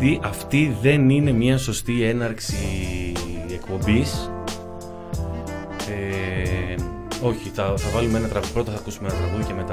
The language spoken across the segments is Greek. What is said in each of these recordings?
γιατί αυτή δεν είναι μια σωστή έναρξη εκπομπής. Ε, όχι, θα, θα βάλουμε ένα τραγούδι. Πρώτα θα ακούσουμε ένα τραγούδι και μετά.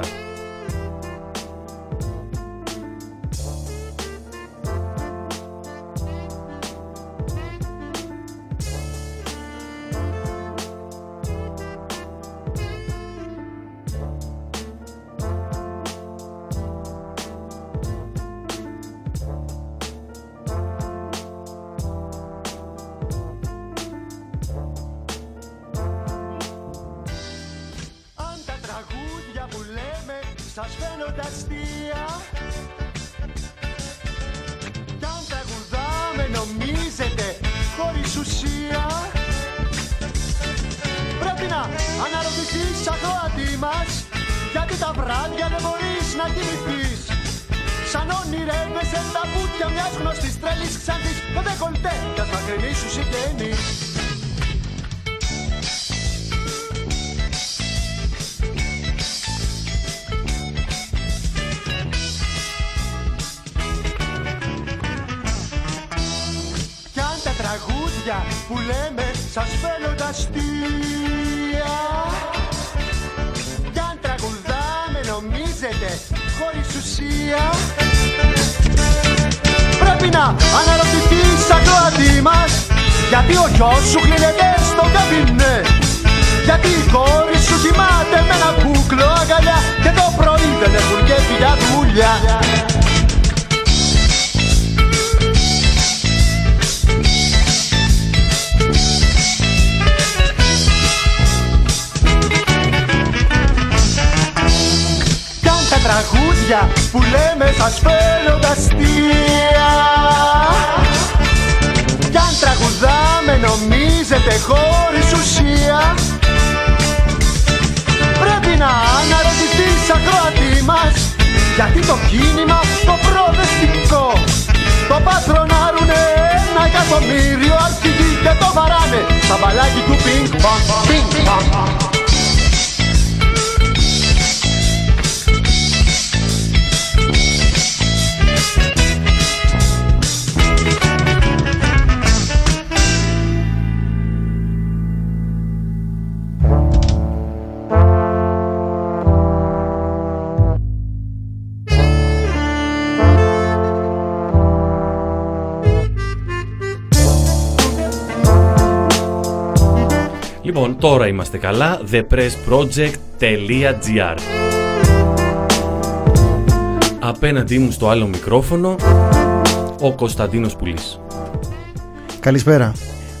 Shabba like the two ping pong, ping pong. Τώρα είμαστε καλά, thepressproject.gr Απέναντί μου στο άλλο μικρόφωνο, ο Κωνσταντίνος Πουλής. Καλησπέρα.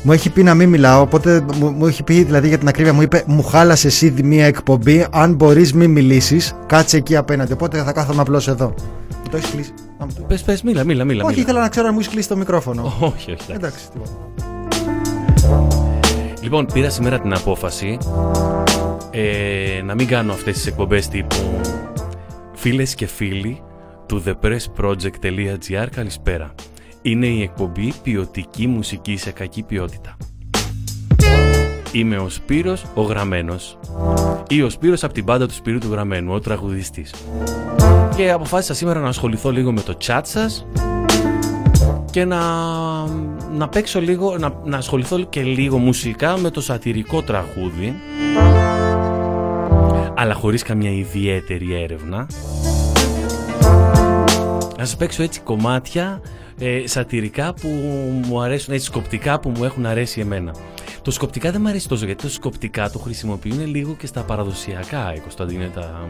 Μου έχει πει να μην μιλάω, οπότε μου, μου έχει πει δηλαδή για την ακρίβεια μου είπε μου χάλασες εσύ μία εκπομπή, αν μπορείς μην μιλήσεις, κάτσε εκεί απέναντι, οπότε θα κάθομαι απλώς εδώ. Το έχεις κλείσει. Πες, πες, μίλα, μίλα, μίλα. Όχι, ήθελα να ξέρω αν μου έχεις κλείσει το μικρόφωνο. Όχι, όχι. Εντάξει, τίποτα. Λοιπόν, πήρα σήμερα την απόφαση ε, να μην κάνω αυτές τις εκπομπές τύπου φίλες και φίλοι του thepressproject.gr καλησπέρα. Είναι η εκπομπή ποιοτική μουσική σε κακή ποιότητα. Είμαι ο Σπύρος, ο Γραμμένος ή ο Σπύρος από την πάντα του Σπύρου του Γραμμένου, ο τραγουδιστής. Και αποφάσισα σήμερα να ασχοληθώ λίγο με το chat σας και να, να παίξω λίγο, να, να ασχοληθώ και λίγο μουσικά με το σατυρικό τραγούδι αλλά χωρίς καμιά ιδιαίτερη έρευνα να σας παίξω έτσι κομμάτια ε, σατυρικά που μου αρέσουν, έτσι σκοπτικά που μου έχουν αρέσει εμένα. Το σκοπτικά δεν μου αρέσει τόσο γιατί το σκοπτικά το χρησιμοποιούν λίγο και στα παραδοσιακά, η Κωνσταντίνε, τα,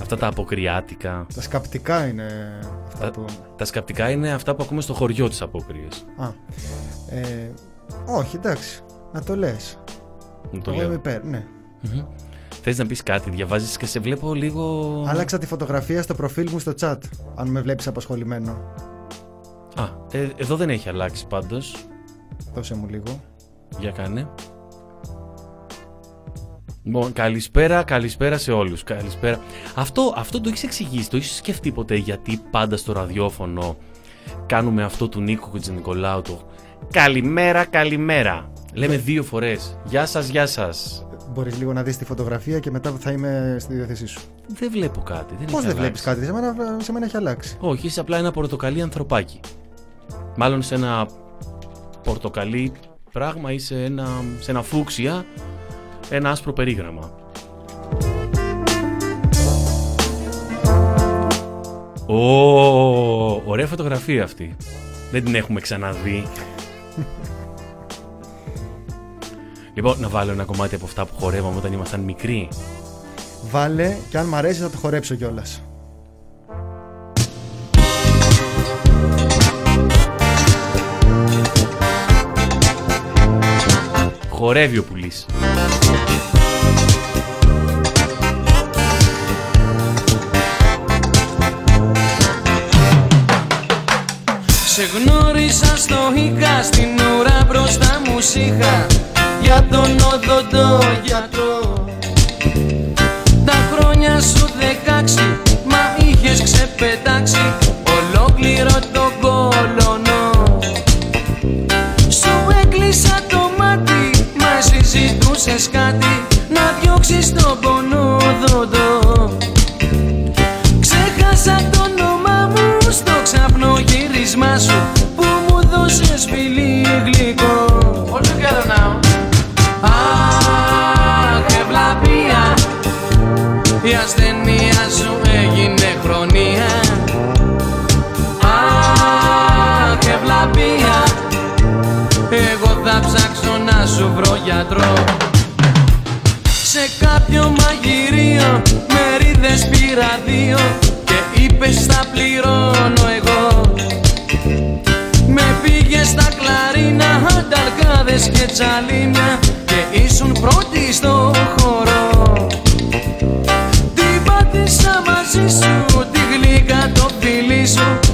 Αυτά τα αποκριάτικα. Τα σκαπτικά είναι αυτά τα, που... Τα σκαπτικά είναι αυτά που ακούμε στο χωριό τις αποκρίες. Α, ε, όχι, εντάξει. Να το λες. Να το Εγώ λέω. είμαι υπέρ, ναι. mm Θες να πεις κάτι, διαβάζεις και σε βλέπω λίγο... Άλλαξα τη φωτογραφία στο προφίλ μου στο chat, αν με βλέπεις απασχολημένο. Α, ε, εδώ δεν έχει αλλάξει πάντως. Δώσε μου λίγο. Για κάνε. Λοιπόν, καλησπέρα, καλησπέρα σε όλους. Καλησπέρα. Αυτό, αυτό το έχεις εξηγήσει, το έχεις σκεφτεί ποτέ γιατί πάντα στο ραδιόφωνο κάνουμε αυτό του Νίκο Νικολάου το Καλημέρα, καλημέρα. Λέμε δύο φορές. Γεια σας, γεια σας. Μπορείς λίγο να δεις τη φωτογραφία και μετά θα είμαι στη διάθεσή σου. Δεν βλέπω κάτι. Δεν Πώς έχει δεν βλέπεις αλλάξει. κάτι, σε μένα, σε μένα έχει αλλάξει. Όχι, είσαι απλά ένα πορτοκαλί ανθρωπάκι. Μάλλον σε ένα πορτοκαλί πράγμα ή σε ένα, σε ένα φούξια ένα άσπρο περίγραμμα. Ω, ωραία φωτογραφία αυτή. Δεν την έχουμε ξαναδεί. λοιπόν, να βάλω ένα κομμάτι από αυτά που χορεύαμε όταν ήμασταν μικροί. Βάλε και αν μ' αρέσει θα το χορέψω κιόλας. Χορεύει ο πουλής. Σε γνώρισα στο Ίκα, στην ουρά μπροστά μου σήχα Για τον οδοντό γιατρό Τα χρόνια σου δεκάξι, μα είχες ξεπετάξει Ολόκληρο το κολονό Σου έκλεισα το μάτι, μα συζητούσες κάτι Να διώξεις τον γύρισμά σου που μου δώσες φιλί γλυκό. All together now Αχ, ευλαπία η ασθενεία σου έγινε χρονία. Αχ, ευλαπία εγώ θα ψάξω να σου βρω γιατρό. Σε κάποιο μαγειρίο μερίδες πήρα δύο και είπες θα πληρώνω εγώ. Με πήγε στα κλαρίνα, ανταλκάδες και τσαλίμια και ήσουν πρώτη στο χώρο. Την πάτησα μαζί σου, τη γλύκα το φιλί σου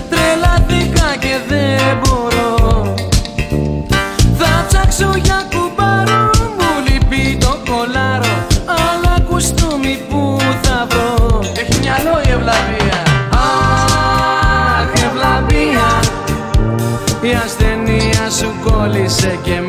κόλλησε και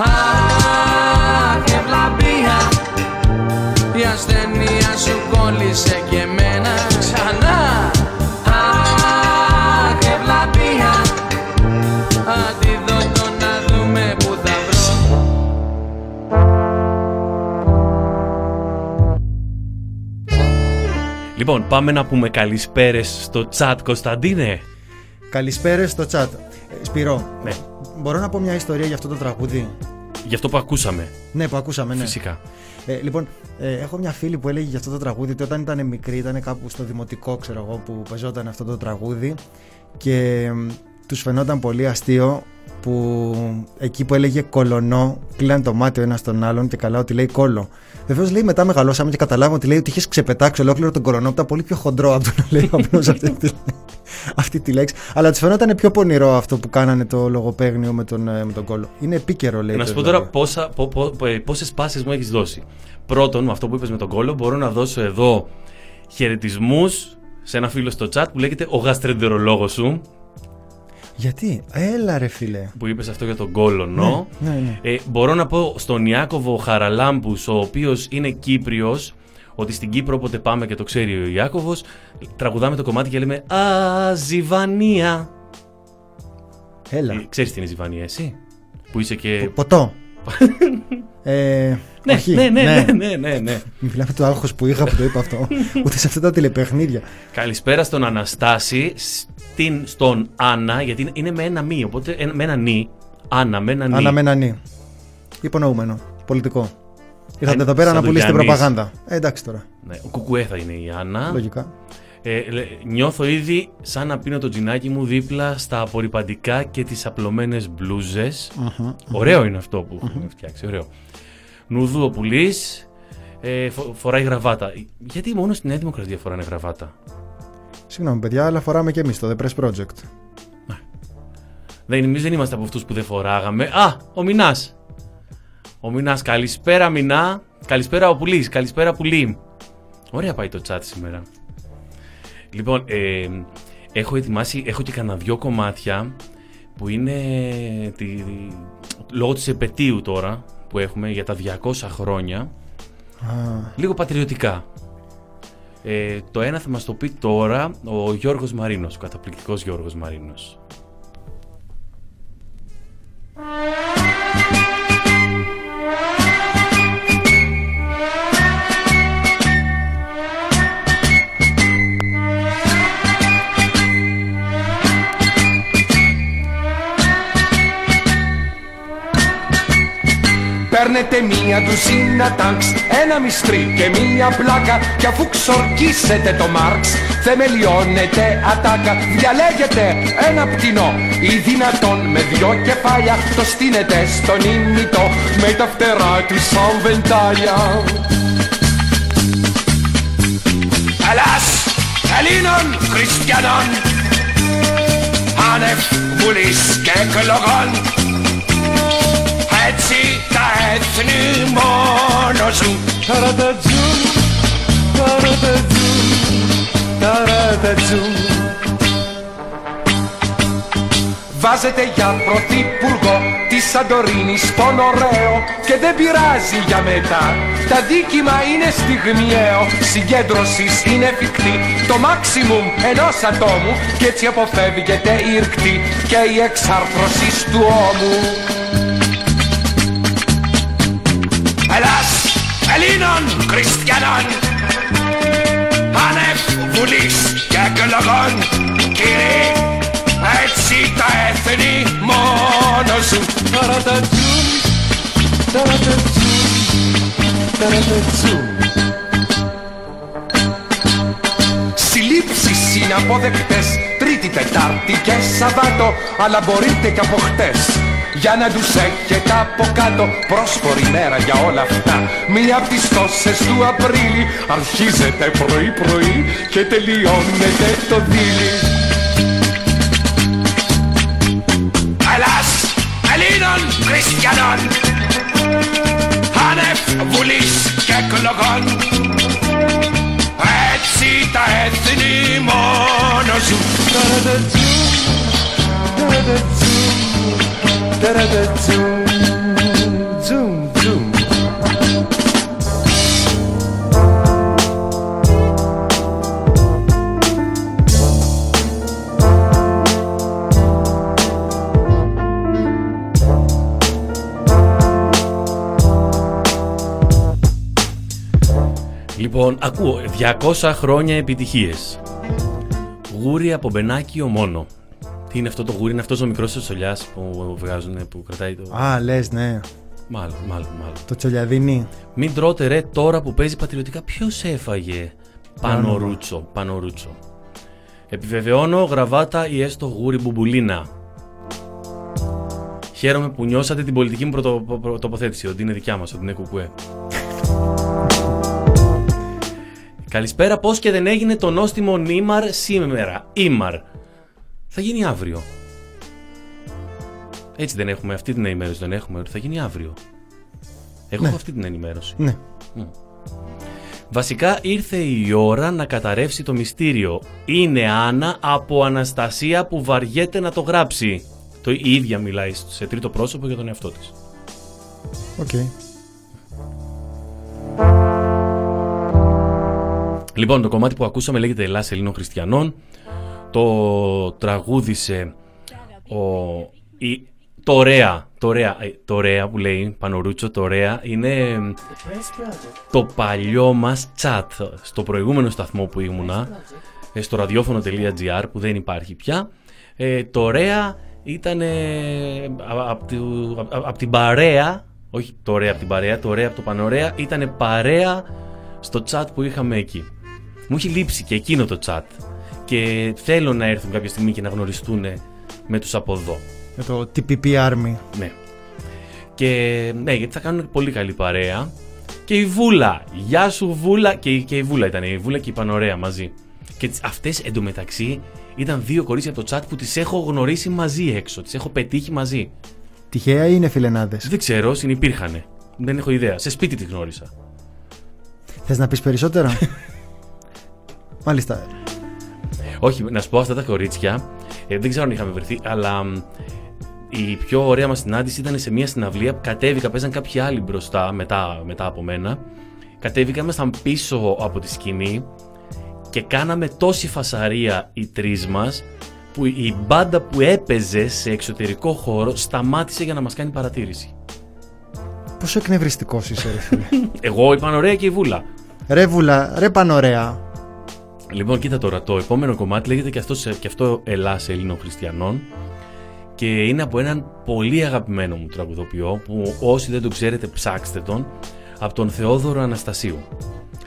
time Αχ ευλαβία η ασθενεία σου κόλλησε και εμένα Ξανά. Αχ, ευλαπία Αντιδότο να δούμε που θα βρω. Λοιπόν, πάμε να πούμε καλησπέρες στο chat, Κωνσταντίνε. Καλησπέρα στο chat. Ε, Σπυρό, Ναι, μπορώ να πω μια ιστορία για αυτό το τραγούδι; γι' αυτό που ακούσαμε. Ναι, που ακούσαμε, ναι. Φυσικά. Ε, λοιπόν, ε, έχω μια φίλη που έλεγε για αυτό το τραγούδι ότι όταν ήταν μικρή, ήταν κάπου στο δημοτικό, ξέρω εγώ, που παίζονταν αυτό το τραγούδι και τους φαινόταν πολύ αστείο που εκεί που έλεγε κολονό, κλείναν το μάτι ο ένας τον άλλον και καλά ότι λέει κόλο. Βεβαίως λέει μετά μεγαλώσαμε και καταλάβαμε ότι λέει ότι είχες ξεπετάξει ολόκληρο τον κολονό που ήταν πολύ πιο χοντρό από το να λέει απλώ αυτή, τη- αυτή τη λέξη. Αλλά τους φαινόταν πιο πονηρό αυτό που κάνανε το λογοπαίγνιο με τον, ε, με τον κόλο. Είναι επίκαιρο, λέει. Να το σου πω δηλαδή. τώρα πόσα, πο, πο, πο- πόσες πάσες μου έχεις δώσει. Πρώτον, με αυτό που είπες με τον κόλλο, μπορώ να δώσω εδώ χαιρετισμούς σε ένα φίλο στο chat που λέγεται ο γαστρεντερολόγος σου, Γιατί, έλα ρε φίλε. που είπες αυτό για τον κόλωνο. Ναι, ναι. Ε, μπορώ να πω στον Ιάκωβο Χαραλάμπους, ο οποίος είναι Κύπριος, ότι στην Κύπρο όποτε πάμε και το ξέρει ο Ιάκωβος, τραγουδάμε το κομμάτι και λέμε «Α, Ζιβανία». Έλα. Ε, ξέρεις τι είναι Ζιβανία, εσύ; Που είσαι και... Ποτό. Ε, Ναι, όχι, ναι, ναι, ναι, ναι, ναι, ναι. Μιλάμε το άγχος που είχα που το είπα αυτό. Ούτε σε αυτά τα τηλεπαιχνίδια. Καλησπέρα στον Αναστάση, στην, στον Άννα, γιατί είναι- είναι με ένα μη, οπότε ένα- με ένα νι. Άννα, με ένα νι. Αναμένανή. Υπονοούμενο. Πολιτικό. Ήρθατε Σαν- εδώ πέρα σαν να το πουλήσετε Γιάννης. προπαγάνδα. Ε, εντάξει τώρα. Ναι, ο Κουκουέ θα είναι η Άννα. Λογικά. Ε, λέ- νιώθω ήδη σαν να πίνω το τζινάκι μου δίπλα στα απορριπαντικά και τις απλωμένες μπλούζες. Ωραίο είναι αυτό που έχουμε φτιάξει, ωραίο. Νουδού ο πουλής, ε, φο- φοράει γραβάτα. Γιατί μόνο στην Νέα Δημοκρατία φοράνε γραβάτα; Συγγνώμη, παιδιά, αλλά φοράμε και εμείς το The Press Project. Δεν, εμείς δεν είμαστε από αυτούς που δεν φοράγαμε. Α, ο Μινάς. Ο Μινάς, καλησπέρα Μινά. Καλησπέρα ο Πουλής, καλησπέρα Πουλή. Ωραία πάει το chat σήμερα. Λοιπόν, ε, έχω ετοιμάσει, έχω και κανένα δυο κομμάτια που είναι τη, λόγω της επαιτίου τώρα που έχουμε για τα 200 χρόνια. Α, Λίγο πατριωτικά. Ε, το ένα θα μας το πει τώρα ο Γιώργος Μαρίνος, ο καταπληκτικός Γιώργος Μαρίνος. Παίρνετε μία ντουζίνα τάγκς, ένα μυστρί και μία πλάκα. Κι αφού ξορκίσετε το Μάρξ, θεμελιώνετε ατάκα. Διαλέγετε ένα πτηνό ή δυνατόν με δυο κεφάλια. Το στείνετε στον ήμιτο με τα φτερά του σαν βεντάλια. Ελλάς Ελλήνων Χριστιανών Άνευ βουλής και εκλογών έτσι τα έθνη μόνος ζουν Ταρατατζούν, ταρατατζούν, ταρατατζούν Βάζετε για πρωθυπουργό της Σαντορίνης στον ωραίο και δεν πειράζει για μετά. Τα δίκημα είναι στιγμιαίο, συγκέντρωσης είναι εφικτή το maximum ενός ατόμου και έτσι αποφεύγεται η ρκτή και η εξάρθρωσης του ώμου. Ελλήνων Χριστιανών Άνευ βουλής και εκλογών Κύριοι έτσι τα έθνη μόνο ζουν Ταρατατζούν, ταρατατζούν, ταρατατζούν Συλλήψεις είναι αποδεκτές Τρίτη, Τετάρτη και Σαββάτο Αλλά μπορείτε και από χτες για να τους έχετε από κάτω Πρόσφορη μέρα για όλα αυτά. Μία από τις τόσες του Απρίλη Αρχίζετε πρωί πρωί Και τελειώνετε το δίλη Ελλάς Ελλήνων Χριστιανών Άνευ βουλής και εκλογών. Έτσι τα έθνη μόνο ζουν Ταρατατζούν, ταρατατζούν, ταρατατζούν, τζουν, τζουν. Λοιπόν, ακούω 200 χρόνια επιτυχίες. Γούρι από Μπενάκειο μόνο. Τι είναι αυτό το γούρι, είναι αυτός ο μικρός τσολιάς που βγάζουν, που κρατάει το... Α, λες, ναι. Μάλλον, μάλλον, μάλλον. Το τσολιαδίνι. Μην τρώτε ρε τώρα που παίζει πατριωτικά. Ποιος έφαγε πανορούτσο, πανορούτσο. Επιβεβαιώνω γραβάτα ή έστω γούρι μπουμπουλίνα. Χαίρομαι που νιώσατε την πολιτική μου πρωτο, προ- προ- τοποθέτηση, ότι είναι δικιά μας, ότι είναι κουκουέ. Καλησπέρα, πώς και δεν έγινε το νόστιμο Νίμαρ σήμερα. Ήμαρ. Θα γίνει αύριο. Έτσι δεν έχουμε, αυτή την ενημέρωση δεν έχουμε, ότι θα γίνει αύριο. Εγώ έχω αυτή την ενημέρωση. Ναι. Βασικά ήρθε η ώρα να καταρρεύσει το μυστήριο. Είναι Άννα από Αναστασία που βαριέται να το γράψει. Το η ίδια μιλάει σε τρίτο πρόσωπο για τον εαυτό της. Οκ. Λοιπόν, το κομμάτι που ακούσαμε λέγεται Ελλάς Ελλήνων Χριστιανών. Το τραγούδισε ο, η, το ωραία το Ρέα, ε, το Ρέα που λέει Πανορούτσο, το Ρέα είναι το παλιό μας chat. Στο προηγούμενο σταθμό που ήμουνα ε, στο ραδιόφωνο.gr που δεν υπάρχει πια ε, το Ρέα ήταν από την παρέα όχι το Ρέα από την παρέα, το Ρέα από το Πανορέα ήταν παρέα στο chat που είχαμε εκεί. Μου έχει λείψει και εκείνο το chat και θέλω να έρθουν κάποια στιγμή και να γνωριστούν με τους από εδώ με το TPP Army. Ναι. Και ναι, γιατί θα κάνουν πολύ καλή παρέα. Και η Βούλα. Γεια σου Βούλα. Και, και η Βούλα ήταν. Η Βούλα και η Πανωρέα μαζί. Και αυτές εντωμεταξύ ήταν δύο κορίτσια από το chat που τις έχω γνωρίσει μαζί έξω. Τις έχω πετύχει μαζί. Τυχαία ή είναι φιλενάδες. Δεν ξέρω, συνυπήρχανε. Δεν έχω ιδέα. Σε σπίτι τη γνώρισα. Θες να πεις περισσότερα; Μάλιστα. Όχι, να σου πω αυτά τα κορίτσια. Ε, δεν ξέρω αν είχαμε βρεθεί, αλλά η πιο ωραία μας συνάντηση ήταν σε μια συναυλία που κατέβηκα, παίζαν κάποιοι άλλοι μπροστά μετά, μετά από μένα. Κατέβηκα, ήμασταν πίσω από τη σκηνή και κάναμε τόση φασαρία οι τρεις μας που η μπάντα που έπαιζε σε εξωτερικό χώρο σταμάτησε για να μας κάνει παρατήρηση. Πόσο εκνευριστικός είσαι, ρε φίλε. Εγώ, η Πανωρέα και η Βούλα. Ρε Βούλα, ρε Πανωρέα. Λοιπόν, κοίτα τώρα, το επόμενο κομμάτι λέγεται και αυτό, και αυτό Ελλάς Ελλήνων Χριστιανών και είναι από έναν πολύ αγαπημένο μου τραγουδοποιό που όσοι δεν το ξέρετε ψάξτε τον από τον Θεόδωρο Αναστασίου.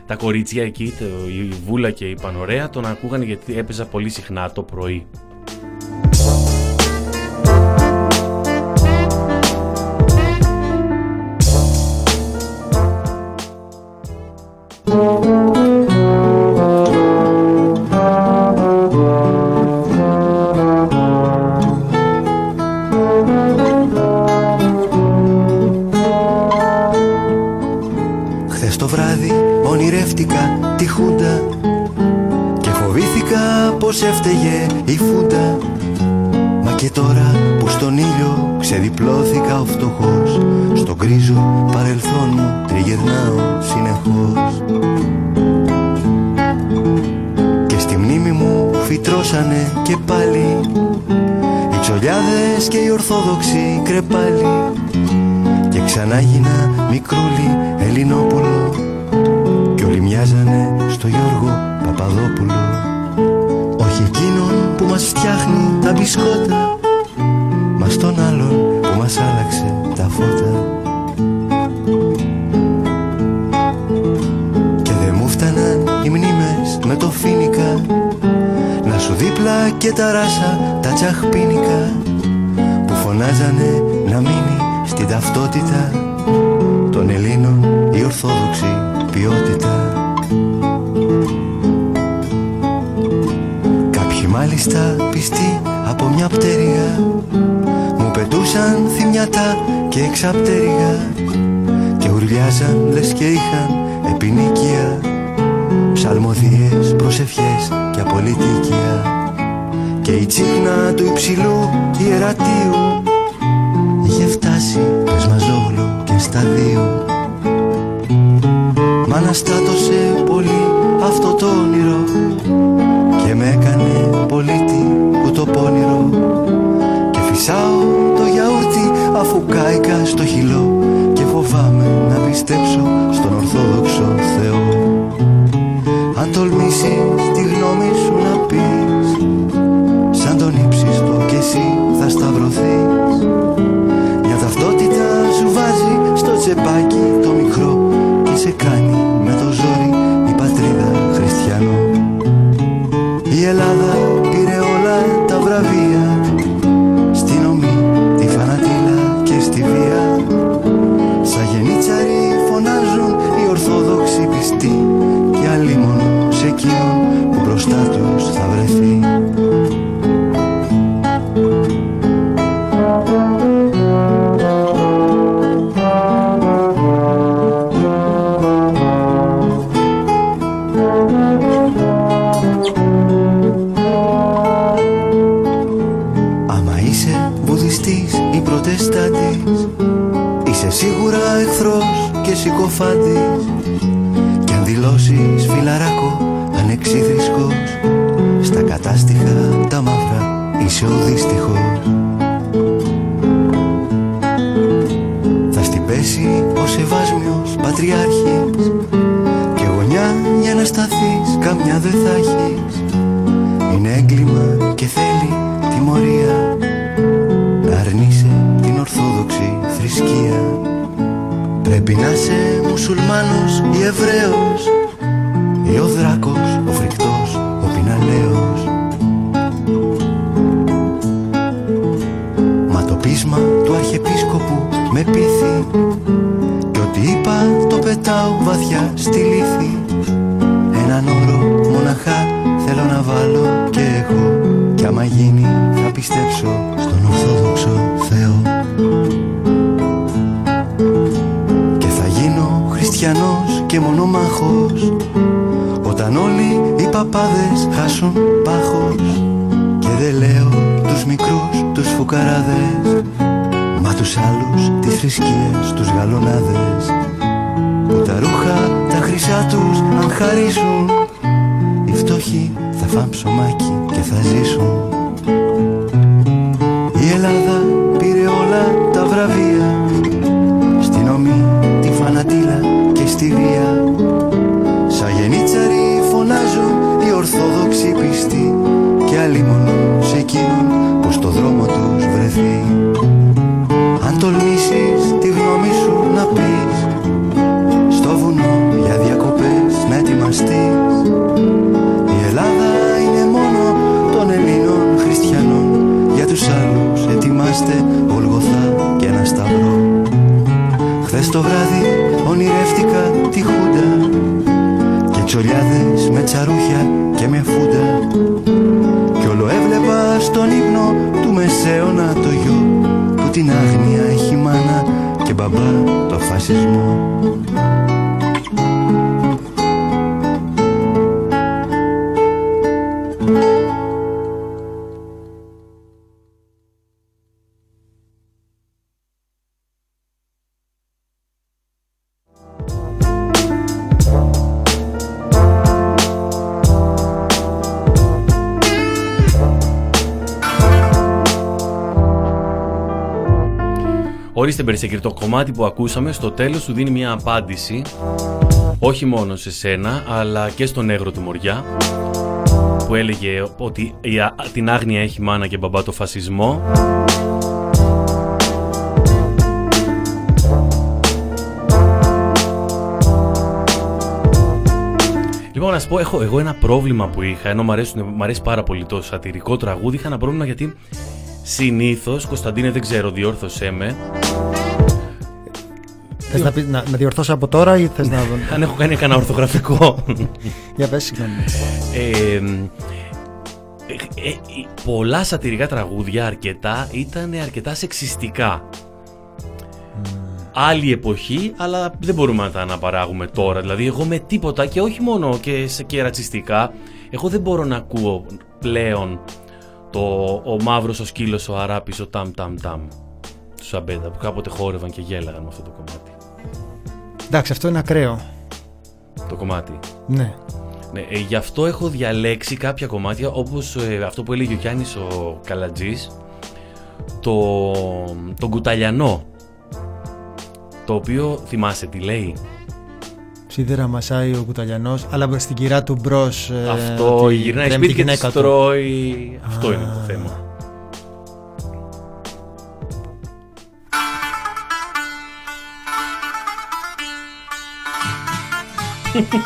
Τα κορίτσια εκεί, η Βούλα και η Πανωρέα τον ακούγανε γιατί έπαιζα πολύ συχνά το πρωί. πως έφταιγε η φούτα Μα και τώρα που στον ήλιο ξεδιπλώθηκα ο φτωχός Στον κρίζο παρελθόν μου τριγυρνάω συνεχώς. Και στη μνήμη μου φυτρώσανε και πάλι Οι τσολιάδες και οι ορθόδοξοι κρεπάλι. Και ξανά γίνα μικρούλι Ελληνόπουλο και ολιμιάζανε στο Γιώργο Παπαδόπουλο που μας φτιάχνει τα μπισκότα. Μα τον άλλον που μας άλλαξε τα φώτα. Και δεν μου φτάναν οι μνήμες με το φίνικα. Να σου δίπλα και τα ράσα τα τσαχπίνικα Που φωνάζανε να μείνει στην ταυτότητα. Των Ελλήνων η ορθόδοξη ποιότητα. Μάλιστα πιστή από μια πτέρυγα. Μου πετούσαν θυμιατά και εξαπτέρυγα. Και ουρλιάζαν λες και είχαν επινικια, Ψαλμωδιές, προσευχές και απολυτικία. Και η τσίκνα του υψηλού ιερατείου Είχε φτάσει πες μαζόγλου και στα δύο Μ' αναστάτωσε πολύ αυτό το όνειρο με έκανε πολίτη που το πόνιρο και φυσάω το γιαούρτι αφού κάηκα στο χυλό και φοβάμαι να πιστέψω στον Ορθόδοξο Θεό. Αν τολμήσεις τη γνώμη σου να πεις σαν τον ύψιστο κι εσύ θα σταυρωθείς. Μια ταυτότητα σου βάζει στο τσεπάκι το βράδυ ονειρεύτηκα τη Χούντα Και τσολιάδες με τσαρούχια και με φούντα. Κι όλο έβλεπα στον ύπνο του μεσαίωνα το γιο Που την άγνοια έχει μάνα και μπαμπά το φασισμό Ορίστε Μπερσέκερ, το κομμάτι που ακούσαμε στο τέλος σου δίνει μια απάντηση όχι μόνο σε σένα αλλά και στον έγρο του Μοριά που έλεγε ότι η α- την άγνοια έχει μάνα και μπαμπά το φασισμό. Λοιπόν, να σου πω, έχω εγώ ένα πρόβλημα που είχα, ενώ μου, αρέσουν, μ' αρέσει πάρα πολύ το σατυρικό τραγούδι, είχα ένα πρόβλημα γιατί συνήθως, Κωνσταντίνε δεν ξέρω, διόρθωσέ με, Θες να, πει- να, να διορθώσω από τώρα ή θες να... αν έχω κάνει κανένα ορθογραφικό. Για πες, συγγνώμη. Ε, ε, ε, πολλά σατυρικά τραγούδια αρκετά ήταν αρκετά σεξιστικά. Άλλη εποχή, αλλά δεν μπορούμε να τα αναπαράγουμε τώρα. Δηλαδή, εγώ με τίποτα και όχι μόνο και, σε- και ρατσιστικά, εγώ δεν μπορώ να ακούω πλέον το ο μαύρος ο σκύλος ο αράπης ο ταμ ταμ ταμ τους Σαμπέντα που κάποτε χόρευαν και γέλαγαν με αυτό το κομμάτι. Εντάξει, αυτό είναι ακραίο. Το κομμάτι. Ναι. Ναι, ε, γι' αυτό έχω διαλέξει κάποια κομμάτια όπως ε, αυτό που έλεγε ο Γιάννης ο Καλατζής το, το κουταλιανό το οποίο θυμάσαι τι λέει; Σίδερα μασάει ο κουταλιανός, αλλά στην κυρά του μπρος ε, αυτό ότι γυρνάει τρέμει σπίτι τη και της γυναίκα του. τρώει αυτό Α. είναι το θέμα Σίδερα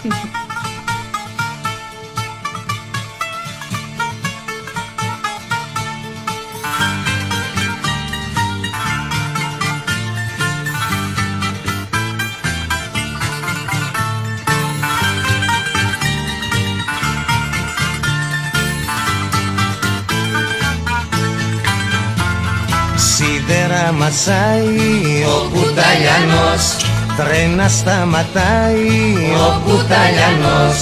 μασάει ο κουταλιανός Τρένα σταματάει ο κουταλιανός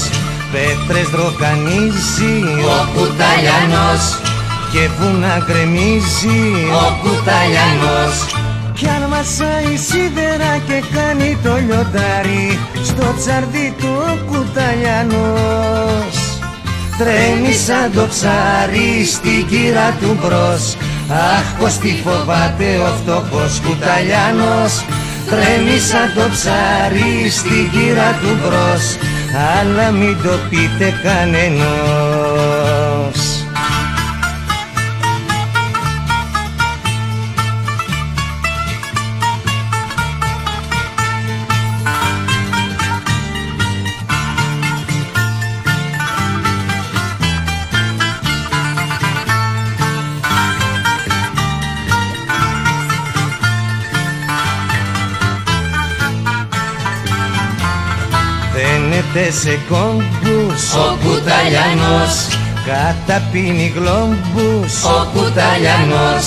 Πέτρες δροκανίζει ο κουταλιανός Και βουνά γκρεμίζει ο κουταλιανός. Κι αν μασάει σίδερα και κάνει το λιοντάρι Στο τσαρδί του ο κουταλιανός. Τρέμει σαν το ψάρι στην κύρα του μπρος Αχ πως τι φοβάται ο φτωχός κουταλιάνος Τρέμει σαν το ψάρι στην κύρα του μπρος Αλλά μην το πείτε κανενός Δένεται σε κόμπους. Ο Κουταλιανός. Καταπίνει γλόμπους. Ο Κουταλιανός.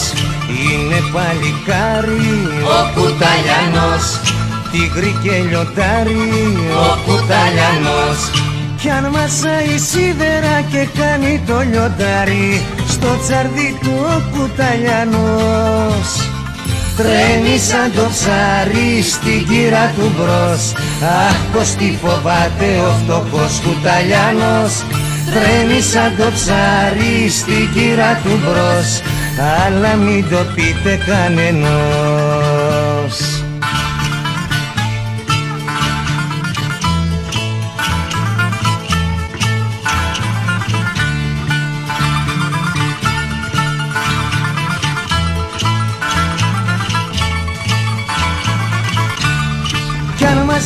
Είναι παλικάρι. Ο Κουταλιανός. Τίγρη και λιοντάρι. Ο Κουταλιανός. Κι αν μασάει σίδερα και κάνει το λιοντάρι Στο τσαρδί του ο Κουταλιανός Τρέμει σαν το ψάρι στην κύρα του μπρος. Αχ πως τι φοβάται ο φτωχός κουταλιάνος Τρέμει σαν το ψάρι στην κύρα του μπρος. Αλλά μην το πείτε κανενός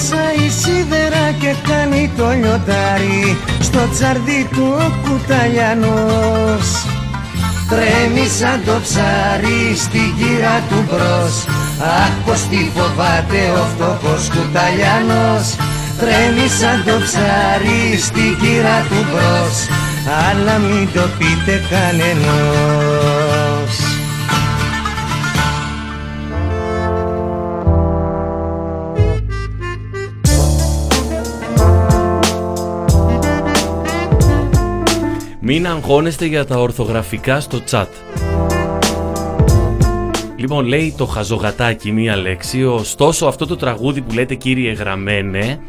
Κι αν μασάει σίδερα και κάνει το λιοντάρι Στο τσαρδί του ο κουταλιανός Τρέμει σαν το ψάρι στην κύρα του μπρος. Αχ πως τι φοβάται ο φτωχός κουταλιανός. Τρέμει σαν το ψάρι στην κύρα του μπρος. Αλλά μην το πείτε κανενός Μην αγχώνεστε για τα ορθογραφικά στο chat. Λοιπόν, λέει το χαζογατάκι μία λέξη, ωστόσο αυτό το τραγούδι που λέτε κύριε γραμμένε,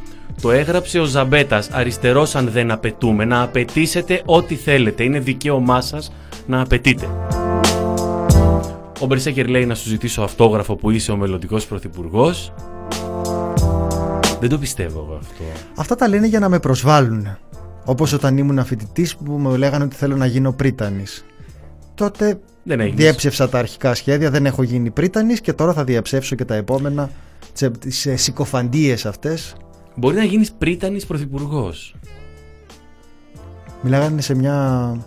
το έγραψε ο Ζαμπέτας, αριστερός αν δεν απαιτούμε, να απαιτήσετε ό,τι θέλετε, είναι δικαίωμά σας να απαιτείτε. Ο Μπερσέκερ λέει να σου ζητήσω αυτόγραφο που είσαι ο μελλοντικός πρωθυπουργός. Δεν το πιστεύω εγώ αυτό. Αυτά τα λένε για να με προσβάλλουν. Όπως όταν ήμουν φοιτητής που μου λέγανε ότι θέλω να γίνω πρίτανης. Τότε Δεν έγινες. διέψευσα τα αρχικά σχέδια, δεν έχω γίνει πρίτανης και τώρα θα διαψεύσω και τα επόμενα τσε- τις ε, συκοφαντίες αυτές. Μπορεί να γίνεις πρίτανης πρωθυπουργός. Μιλάγανε σε μια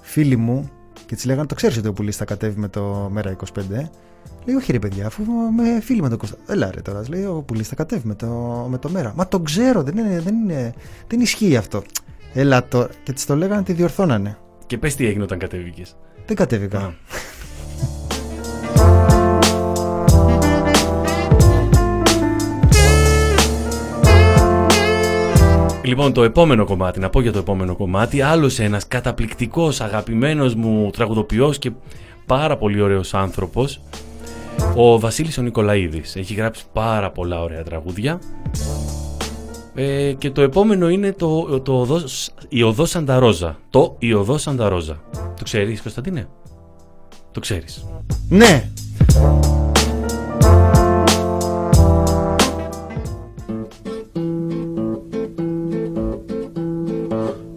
φίλη μου και της λέγανε: Το ξέρεις ότι ο Πουλής θα κατέβει με το Μέρα 25. Ε;» Λέει: Όχι, ρε παιδιά, αφού με φίλη με τον Κώστα. Έλα, ρε τώρα. Λέει: Ο Πουλής θα κατέβει με το, με το Μέρα. Μα το ξέρω, δεν, είναι, δεν, είναι, δεν ισχύει αυτό. Έλα τώρα. Και της το λέγανε, τη διορθώνανε. Και πες τι έγινε όταν κατέβηκες. Δεν κατέβηκα. Α. Λοιπόν, το επόμενο κομμάτι, να πω για το επόμενο κομμάτι, άλλος ένας καταπληκτικός, αγαπημένος μου τραγουδοποιός και πάρα πολύ ωραίος άνθρωπος, ο Βασίλης ο Νικολαίδης. Έχει γράψει πάρα πολλά ωραία τραγούδια. Ε, και το επόμενο είναι το, το οδός, η Οδός Σανταρόζα. Το η Οδός Σανταρόζα. Το ξέρεις, Κωνσταντίνε; Το ξέρεις. Ναι,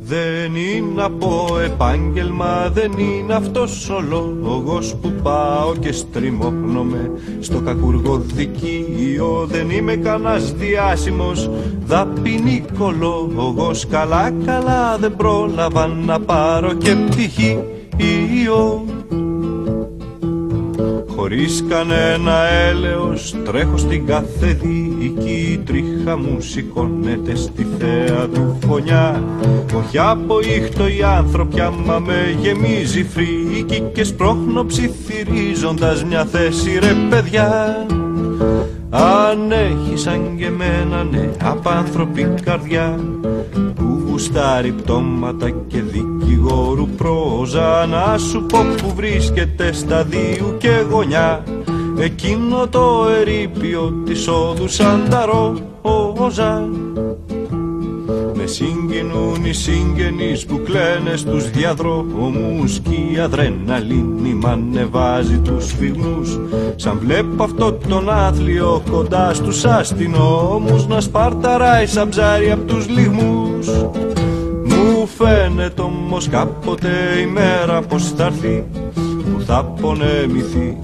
Δεν είναι από επάγγελμα, δεν είναι αυτός ο λόγος που πάω και στριμώχνομαι. Στο κακουργοδικείο Δεν είμαι κανάς διάσημος, δαπινικολόγος Καλά καλά δεν πρόλαβα να πάρω και πτυχίο Χωρίς κανένα έλεος τρέχω στην κάθε δίκη Η τρίχα μου σηκώνεται στη θέα του φωνιά. Όχι από ήχτο η άνθρωπια μα με γεμίζει φρίκη Και σπρώχνω ψιθυρίζοντας μια θέση ρε παιδιά αν έχεις σαν και εμένα ναι απάνθρωπη καρδιά που γουστάρει πτώματα και δικηγόρου πρόζα. Να σου πω που βρίσκεται στα δύο και γωνιά εκείνο το ερείπιο της όδου σαν τα ρόζα. με συγκινούν οι συγγενείς που κλαίνε στους διαδρόμους Κι η αδρεναλίνη μ' ανεβάζει τους φυγμούς Σαν βλέπω αυτό τον άθλιο κοντά στους αστυνόμους Να σπαρταράει σαν ψάρι απ' τους λιγμούς. Μου φαίνεται όμως κάποτε η μέρα πως θα έρθει Που θα πονεμηθεί.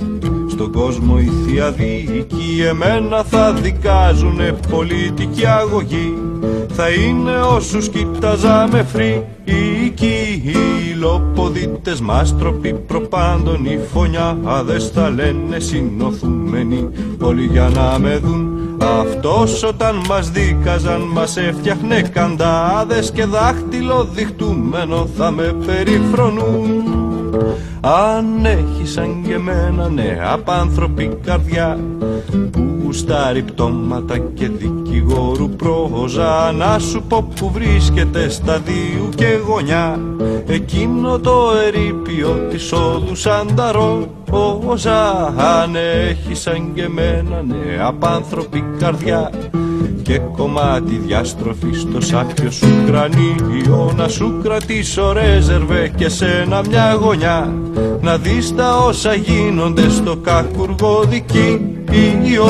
Στον κόσμο η θεία δίκη εμένα θα δικάζουνε πολιτική αγωγή θα είναι όσους κοιτάζαμε φρίκοι οι λοποδίτες μας τροπή προπάντων οι φωνιάδες θα λένε συνοθούμενοι. Όλοι για να με δουν αυτός όταν μας δίκαζαν μας έφτιαχνε καντάδες και δάχτυλο διχτούμενο θα με περιφρονούν αν έχεις σαν και εμένα ναι απάνθρωπη καρδιά που γουστάρει πτώματα και δικηγόρου πρόζα Να σου πω που βρίσκεται στα δύο και γωνιά Εκείνο το ερήπιο της όδου σαν τα ρόζα. Αν έχεις σαν και εμένα ναι απάνθρωπη καρδιά και κομμάτι διαστροφής στο σάπιο σου κρανίο να σου κρατήσω ρέζερβε και σένα μια γωνιά. Να δεις τα όσα γίνονται στο κακουργό δικείο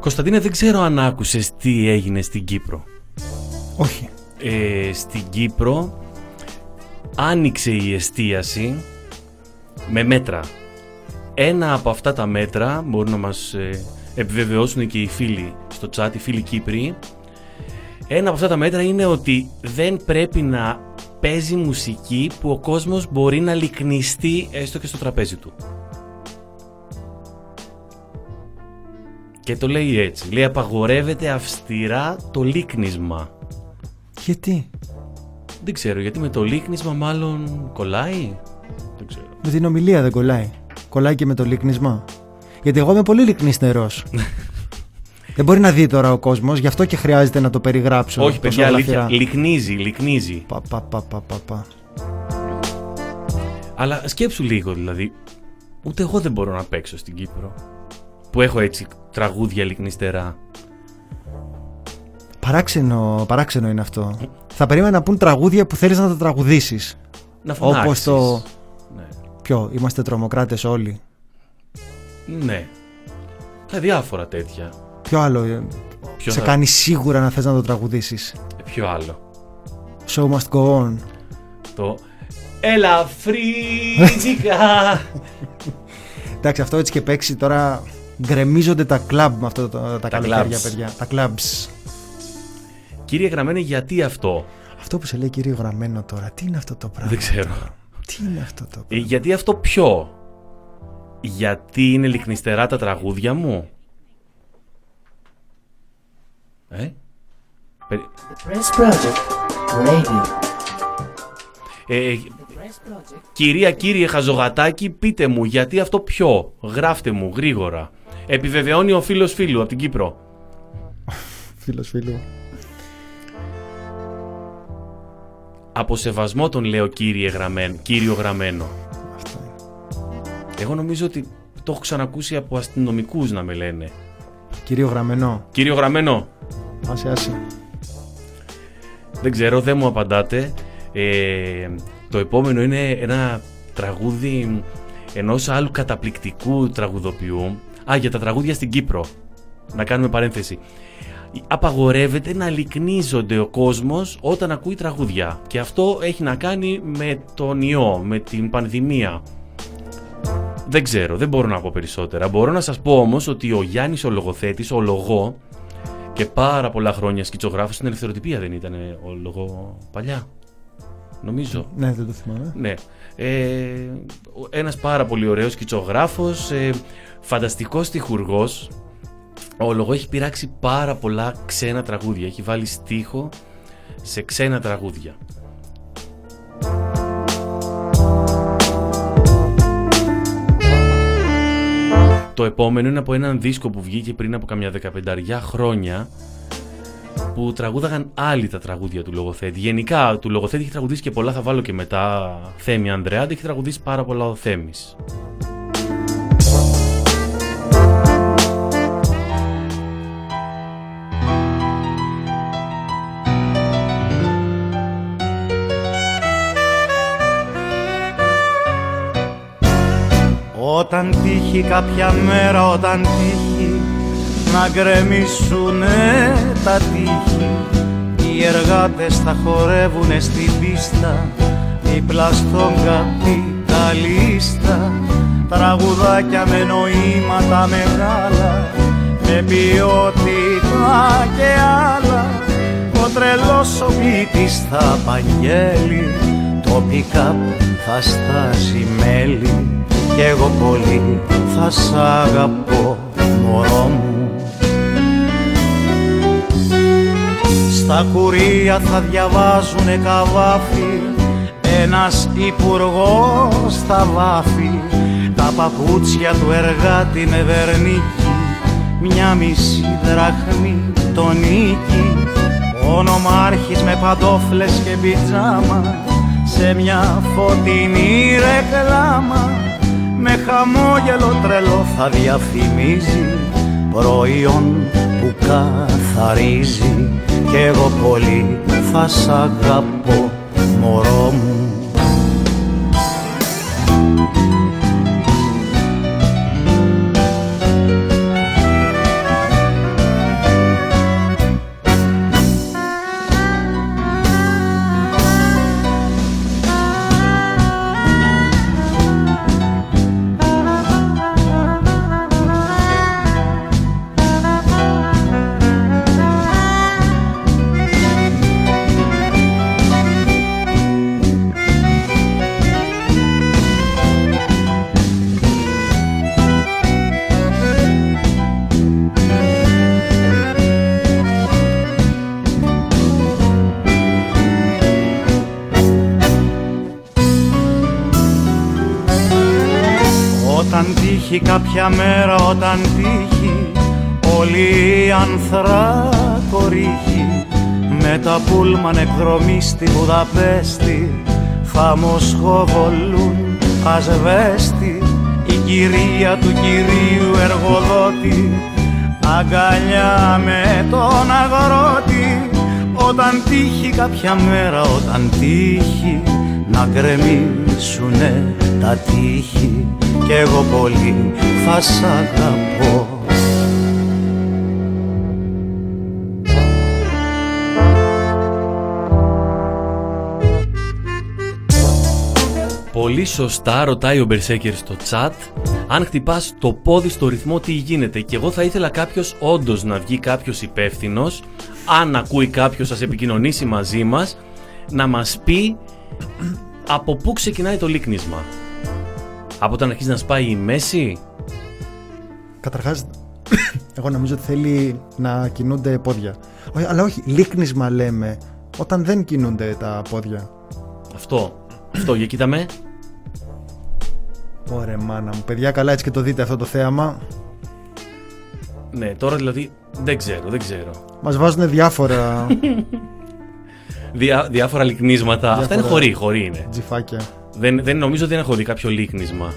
Κωνσταντίνε δεν ξέρω αν άκουσες τι έγινε στην Κύπρο. Όχι. ε, Στην Κύπρο άνοιξε η εστίαση με μέτρα ένα από αυτά τα μέτρα μπορούν να μας ε, επιβεβαιώσουν και οι φίλοι στο chat, οι φίλοι Κύπροι. Ένα από αυτά τα μέτρα είναι ότι δεν πρέπει να παίζει μουσική που ο κόσμος μπορεί να λυκνιστεί έστω και στο τραπέζι του. Και το λέει έτσι. Λέει απαγορεύεται αυστηρά το λύκνισμα. Γιατί; Δεν ξέρω γιατί με το λύκνισμα μάλλον κολλάει; Δεν ξέρω. Με την ομιλία δεν κολλάει. Κολλάει και με το λυκνισμό. Γιατί εγώ είμαι πολύ λυκνιστερός. δεν μπορεί να δει τώρα ο κόσμος, γι' αυτό και χρειάζεται να το περιγράψω. Όχι, τόσο παιδιά, αλήθεια. γλαφυρά. Λυκνίζει, λυκνίζει. Πα, πα, πα, πα, πα, πα. Αλλά σκέψου λίγο δηλαδή. Ούτε εγώ δεν μπορώ να παίξω στην Κύπρο. Που έχω έτσι τραγούδια λυκνιστερά. Παράξενο, παράξενο είναι αυτό. Θα περίμενα να πούν τραγούδια που θέλεις να τα τραγουδήσεις. Να φωνάξεις. Όπως το... Ναι. Ποιο, είμαστε τρομοκράτες όλοι; ναι. Ε, διάφορα τέτοια. Ποιο άλλο ε, Ποιο, σε θα- κάνει σίγουρα να θες να το τραγουδήσεις; ε, ποιο άλλο; Show must go on. Το ελαφρύτικα. Εντάξει, αυτό έτσι και παίξει τώρα γκρεμίζονται τα κλαμπ με αυτό το, τα, καλοκαίρια, clubs. παιδιά. Τα clubs. Κύριε Γραμμένη, γιατί αυτό; Αυτό που σε λέει κύριο γραμμένο τώρα, τι είναι αυτό το πράγμα; Δεν ξέρω. Τι είναι αυτό το Ε, πράγμα; γιατί αυτό ποιο; Γιατί είναι λυκνιστερά τα τραγούδια μου; Ε; Περι- Press Project Radio. Ε, κυρία κύριε Χαζογατάκη, πείτε μου γιατί αυτό ποιο; Γράφτε μου γρήγορα. Επιβεβαιώνει ο φίλος φίλου από την Κύπρο. Φίλος φίλου. Από σεβασμό τον λέω κύριε γραμμένο, κύριο γραμμένο. Αυτό είναι. Εγώ νομίζω ότι το έχω ξανακούσει από αστυνομικούς να με λένε. Κύριο γραμμένο. Κύριο γραμμένο, Άσε, άσε. δεν ξέρω, δεν μου απαντάτε. Ε, το επόμενο είναι ένα τραγούδι ενός άλλου καταπληκτικού τραγουδοποιού. Α, για τα τραγούδια στην Κύπρο. Να κάνουμε παρένθεση. Απαγορεύεται να λυκνίζονται ο κόσμος όταν ακούει τραγούδια. Και αυτό έχει να κάνει με τον ιό, με την πανδημία. Δεν ξέρω, δεν μπορώ να πω περισσότερα. Μπορώ να σας πω όμως ότι ο Γιάννης ο λογοθέτης, ο λογό, και πάρα πολλά χρόνια σκητσογράφος στην ελευθεροτυπία δεν ήταν ο λογό παλιά. Νομίζω. Ναι, δεν το θυμάμαι. Ναι. Ε, ο- ένας πάρα πολύ ωραίος σκητσογράφος, ε, φανταστικός στιχουργός. Ο Λογό έχει πειράξει πάρα πολλά ξένα τραγούδια. Έχει βάλει στίχο σε ξένα τραγούδια. Το επόμενο είναι από έναν δίσκο που βγήκε πριν από καμιά δεκαπενταριά χρόνια που τραγούδαγαν άλλοι τα τραγούδια του λογοθέτη. Γενικά, του λογοθέτη έχει τραγουδήσει και πολλά, θα βάλω και μετά Θέμη Ανδρεάντη, έχει τραγουδήσει πάρα πολλά ο Θέμης. Τύχει κάποια μέρα όταν τύχει να γκρεμίσουνε τα τείχη οι εργάτες θα χορεύουνε στην πίστα δίπλα στον καπιταλίστα τραγουδάκια με νοήματα μεγάλα με ποιότητα και άλλα. Ο τρελός ο ποιητής θα απαγγέλει το πικάπ θα στάσει μέλι κι εγώ πολύ θα σ' αγαπώ μωρό μου. Στα κουρία θα διαβάζουνε καβάφι ένας υπουργός θα βάφει τα παπούτσια του εργάτη με βερνίκι μια μισή δραχμή τον νίκη. Ο νομάρχης με παντόφλες και πιτζάμα σε μια φωτεινή ρεκλάμα με χαμόγελο τρελό θα διαφημίζει προϊόν που καθαρίζει. Κι εγώ πολύ θα σ' αγαπώ μωρό μου κάποια μέρα όταν τύχει όλη η ανθράκορύχη με τα πούλμαν εκδρομή στη Βουδαπέστη θα μοσχοβολούν ασβέστη. Η κυρία του κυρίου εργοδότη αγκαλιά με τον αγρότη. Όταν τύχει κάποια μέρα όταν τύχει να γκρεμίσουνε τα τείχη κι εγώ πολύ θα σ' αγαπώ. Πολύ σωστά ρωτάει ο Μπερσέκερ στο chat αν χτυπάς το πόδι στο ρυθμό τι γίνεται; Και εγώ θα ήθελα κάποιος όντως να βγει κάποιος υπεύθυνος, αν ακούει κάποιος σας επικοινωνήσει μαζί μας να μας πει από πού ξεκινάει το λίκνισμα από όταν αρχίζει να σπάει η μέση; Καταρχάς, εγώ νομίζω ότι θέλει να κινούνται πόδια. Όχι, αλλά όχι, λίκνισμα λέμε, όταν δεν κινούνται τα πόδια. αυτό, αυτό για κοίτα με Ωραία μάνα μου. Παιδιά, καλά έτσι και το δείτε αυτό το θέαμα. ναι τώρα δηλαδή δεν ξέρω δεν ξέρω Μας βάζουν διάφορα Διά, διάφορα λικνίσματα. Αυτά είναι χωρί, χωρί είναι. τζιφάκια. Δεν, δεν νομίζω ότι δεν έχω δει κάποιο λίκνισμα.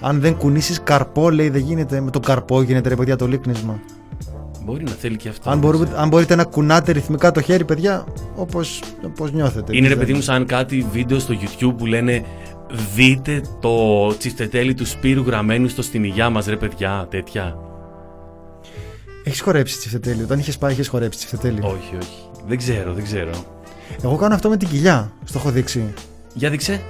Αν δεν κουνήσεις καρπό, λέει, δεν γίνεται. Με τον καρπό γίνεται, ρε παιδιά, το λίκνισμα. Μπορεί να θέλει και αυτό. Αν, δεν μπορούμε, ξέρω. αν μπορείτε να κουνάτε ρυθμικά το χέρι, παιδιά, όπως, όπως νιώθετε. Είναι ρε Δεν- παιδί μου σαν κάτι βίντεο στο YouTube που λένε Δείτε το τσιστετέλι του Σπύρου γραμμένου στο στην υγειά μας ρε παιδιά, τέτοια. Έχεις χορέψει τσιφτετέλη. Όταν είχες πάει, είχες χορέψει τσιφτετέλη. Όχι, όχι. Δεν ξέρω, δεν ξέρω. Εγώ κάνω αυτό με την κοιλιά. Στο έχω δείξει. Για δείξε.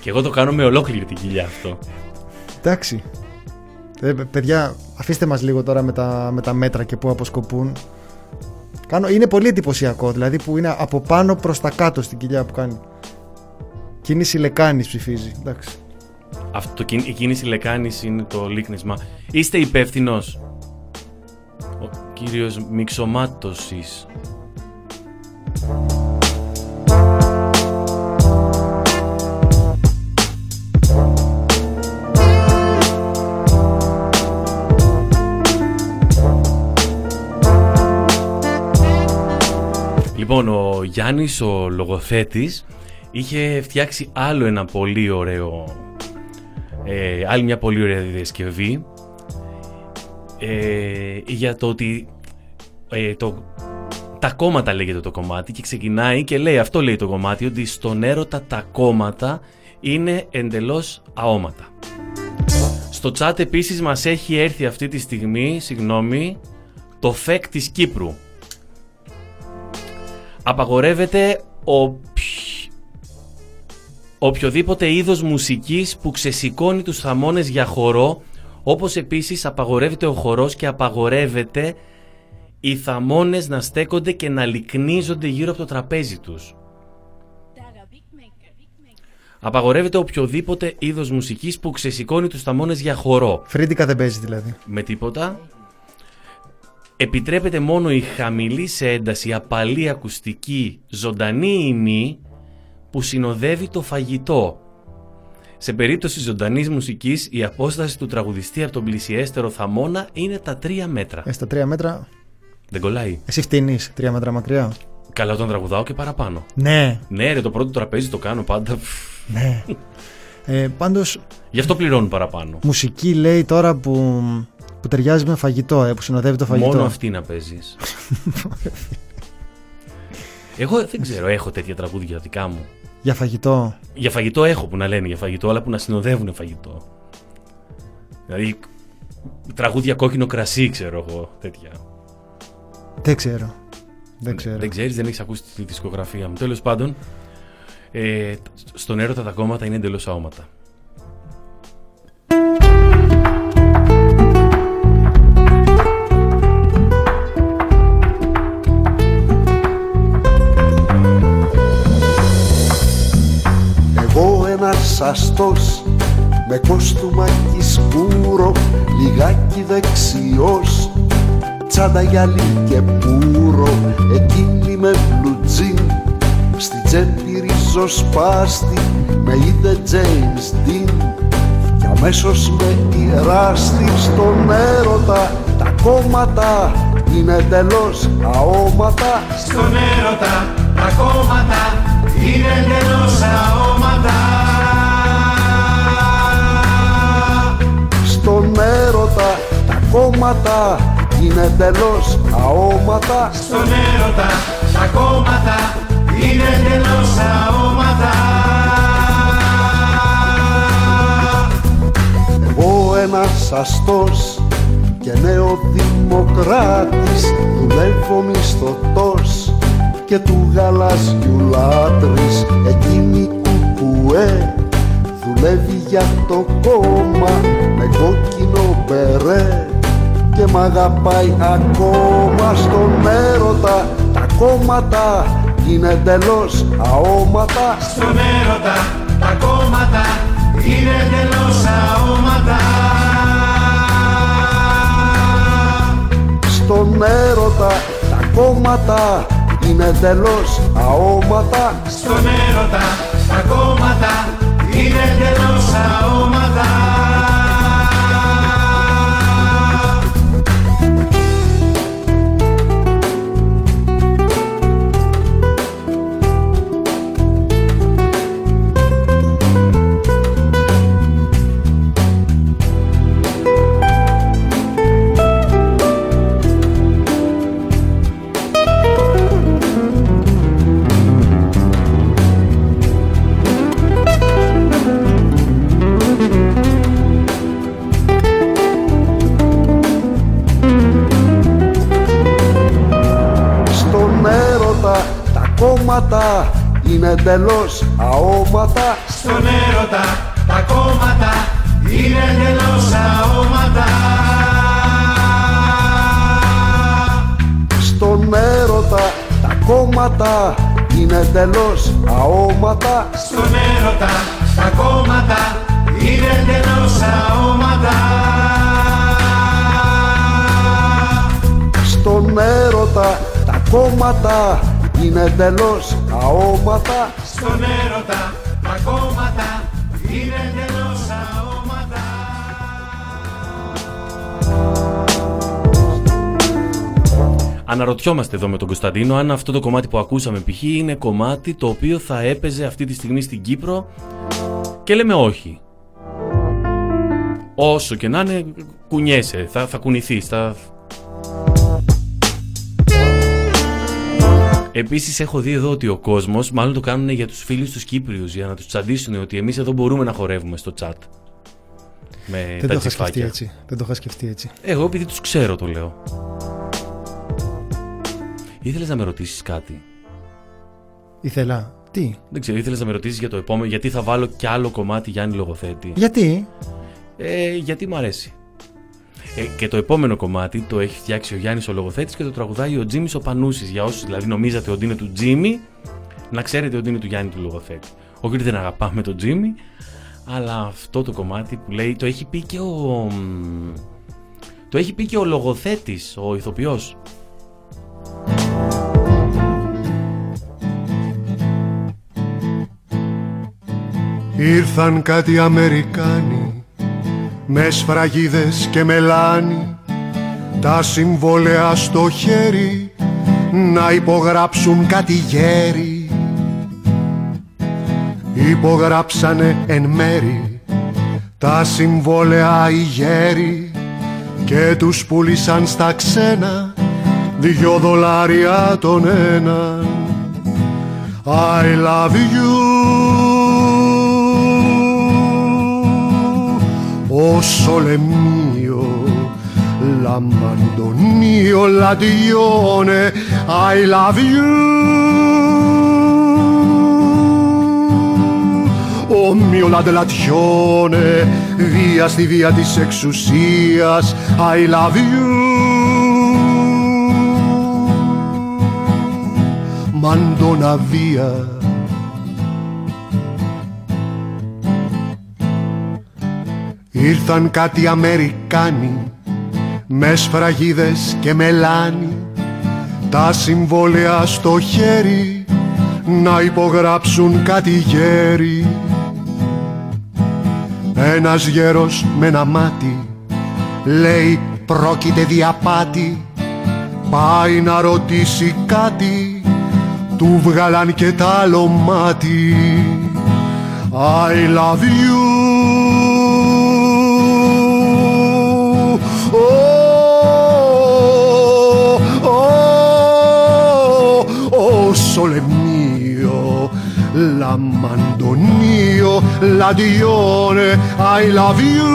Και εγώ το κάνω με ολόκληρη την κοιλιά αυτό. Εντάξει. Ε, παι- παιδιά, αφήστε μας λίγο τώρα με τα, με τα μέτρα και πού αποσκοπούν. Κάνω, είναι πολύ εντυπωσιακό, δηλαδή που είναι από πάνω προς τα κάτω στην κοιλιά που κάνει. Κίνηση λεκάνης ψηφίζει. Εντάξει. Αυτό, το, κιν- η κίνηση λεκάνης είναι το λίκνισμα. Είστε υπεύθυνος; Ο κύριος Μιξωμάτωσης. Λοιπόν, ο Γιάννης, ο λογοθέτης, είχε φτιάξει άλλο ένα πολύ ωραίο ε, άλλη μια πολύ ωραία διασκευή ε, για το ότι ε, το, τα κόμματα λέγεται το κομμάτι και ξεκινάει και λέει αυτό λέει το κομμάτι ότι στον έρωτα τα κόμματα είναι εντελώς αόματα. Στο chat επίσης μας έχει έρθει αυτή τη στιγμή, συγγνώμη, το φεκ της Κύπρου. Απαγορεύεται ο... οποιοδήποτε είδος μουσικής που ξεσηκώνει τους θαμώνες για χορό, όπως επίσης απαγορεύεται ο χορός και απαγορεύεται οι θαμώνες να στέκονται και να λυκνίζονται γύρω από το τραπέζι τους. Απαγορεύεται οποιοδήποτε είδος μουσικής που ξεσηκώνει τους θαμώνες για χορό. Φρίντικα δεν παίζει δηλαδή. Με τίποτα. Επιτρέπεται μόνο η χαμηλή σε ένταση απαλή ακουστική ζωντανή ημί που συνοδεύει το φαγητό. Σε περίπτωση ζωντανής μουσικής, η απόσταση του τραγουδιστή από τον πλησιέστερο θαμώνα είναι τα 3 μέτρα. Ε, στα τρία μέτρα. Δεν κολλάει. Εσύ φτύνεις τρία μέτρα μακριά. Καλά, όταν τραγουδάω και παραπάνω. Ναι, Ναι, ρε, το πρώτο τραπέζι το κάνω πάντα. ναι. ε, Πάντως, Γι' αυτό πληρώνουν παραπάνω. μουσική λέει τώρα που, που ταιριάζει με φαγητό, ε, που συνοδεύει το φαγητό. Μόνο αυτή να παίζεις. Εγώ δεν ξέρω, έχω τέτοια τραγούδια δικά μου. Για φαγητό. Για φαγητό έχω που να λένε για φαγητό, αλλά που να συνοδεύουν φαγητό. Δηλαδή, τραγούδια κόκκινο κρασί, ξέρω εγώ, τέτοια. Δεν ξέρω. Δεν ξέρω. Δεν ξέρεις, δεν έχεις ακούσει τη δισκογραφία μου. Τέλος πάντων, ε, στον έρωτα τα κόμματα είναι εντελώς αόματα. Εγώ ένας αστός με κόστουμα και σκούρο λιγάκι δεξιός. Τσάντα γυαλί και πουρο εκείνη με μπλουτζίν στη τσέπη ριζοσπάστη με είδε James Dean κι αμέσως με πειράστη στον έρωτα τα κόμματα είναι εντελώς αόματα. Στον έρωτα τα κόμματα είναι εντελώς αόματα κόμματα. Είναι εντελώς αόματα. Στον έρωτα τα κόμματα είναι εντελώς αόματα. Εγώ ένας αστός και νεοδημοκράτης δουλεύω μισθωτός και του γαλάζιου λάτρης. Εκείνη κουκουέ δουλεύει για το κόμμα με κόκκινο μπερέ και μ' αγαπάει ακόμα στον έρωτα. Τα κόμματα είναι εντελώς αόματα. Στον έρωτα τα κόμματα είναι εντελώς αόματα. Στον έρωτα τα κόμματα είναι εντελώς αόματα. Στον έρωτα τα κόμματα είναι εντελώς αόματα τα κόμματα. Είναι εντελώς αόματα. Στον έρωτα τα κόμματα είναι εντελώς αόματα. Στον έρωτα τα κόμματα είναι εντελώς αόματα. Στον έρωτα τα κόμματα είναι εντελώς αόματα. Στον έρωτα τα κόμματα είναι εντελώς αόματα Στον έρωτα τα κόμματα είναι εντελώς αόματα Αναρωτιόμαστε εδώ με τον Κωνσταντίνο αν αυτό το κομμάτι που ακούσαμε π.χ. είναι κομμάτι το οποίο θα έπαιζε αυτή τη στιγμή στην Κύπρο και λέμε όχι. Όσο και να είναι, κουνιέσαι, θα, θα κουνηθείς, θα... Επίσης, έχω δει εδώ ότι ο κόσμος, μάλλον το κάνουν για τους φίλους τους Κύπριους, για να τους τσαντήσουν ότι εμείς εδώ μπορούμε να χορεύουμε στο chat. Με Δεν τα το είχα σκεφτεί τσιφάκια. έτσι. Δεν το είχα σκεφτεί έτσι. Εγώ επειδή τους ξέρω το λέω. Ήθελες να με ρωτήσεις κάτι; Ήθελα. Τι; Δεν ξέρω, ήθελες να με ρωτήσεις για το επόμενο. Γιατί θα βάλω κι άλλο κομμάτι Γιάννη Λογοθέτη. Γιατί; Ε, γιατί μου αρέσει. Ε, και το επόμενο κομμάτι το έχει φτιάξει ο Γιάννης ο Λογοθέτης και το τραγουδάει ο Τζίμι ο Πανούσης. Για όσους δηλαδή νομίζατε ότι είναι του Τζίμι, να ξέρετε ότι είναι του Γιάννη του Λογοθέτη. Όχι ότι δεν αγαπάμε τον Τζίμι, αλλά αυτό το κομμάτι που λέει το έχει πει και ο. μ, Το έχει πει και ο λογοθέτης, ο ηθοποιός. Ήρθαν κάτι Αμερικάνοι με σφραγίδες και μελάνι τα συμβόλαια στο χέρι να υπογράψουν κάτι γέρι. Υπογράψανε εν μέρη τα συμβόλαια οι γέροι και τους πούλησαν στα ξένα δυο δολάρια τον έναν. I love you O sole mio La mandonio la dione I love you. Ο μio λαδελατιώνε βία στη βία της εξουσίας I love you. Μαντώνα βία Ήρθαν κάτι Αμερικάνοι με σφραγίδες και μελάνι. Τα συμβόλαια στο χέρι να υπογράψουν κάτι γέρι. Ένας γέρος με ένα μάτι λέει πρόκειται διαπάτη πάει να ρωτήσει κάτι του βγάλαν και τ' άλλο μάτι. I love you l'amandonio, l'adione, I love you.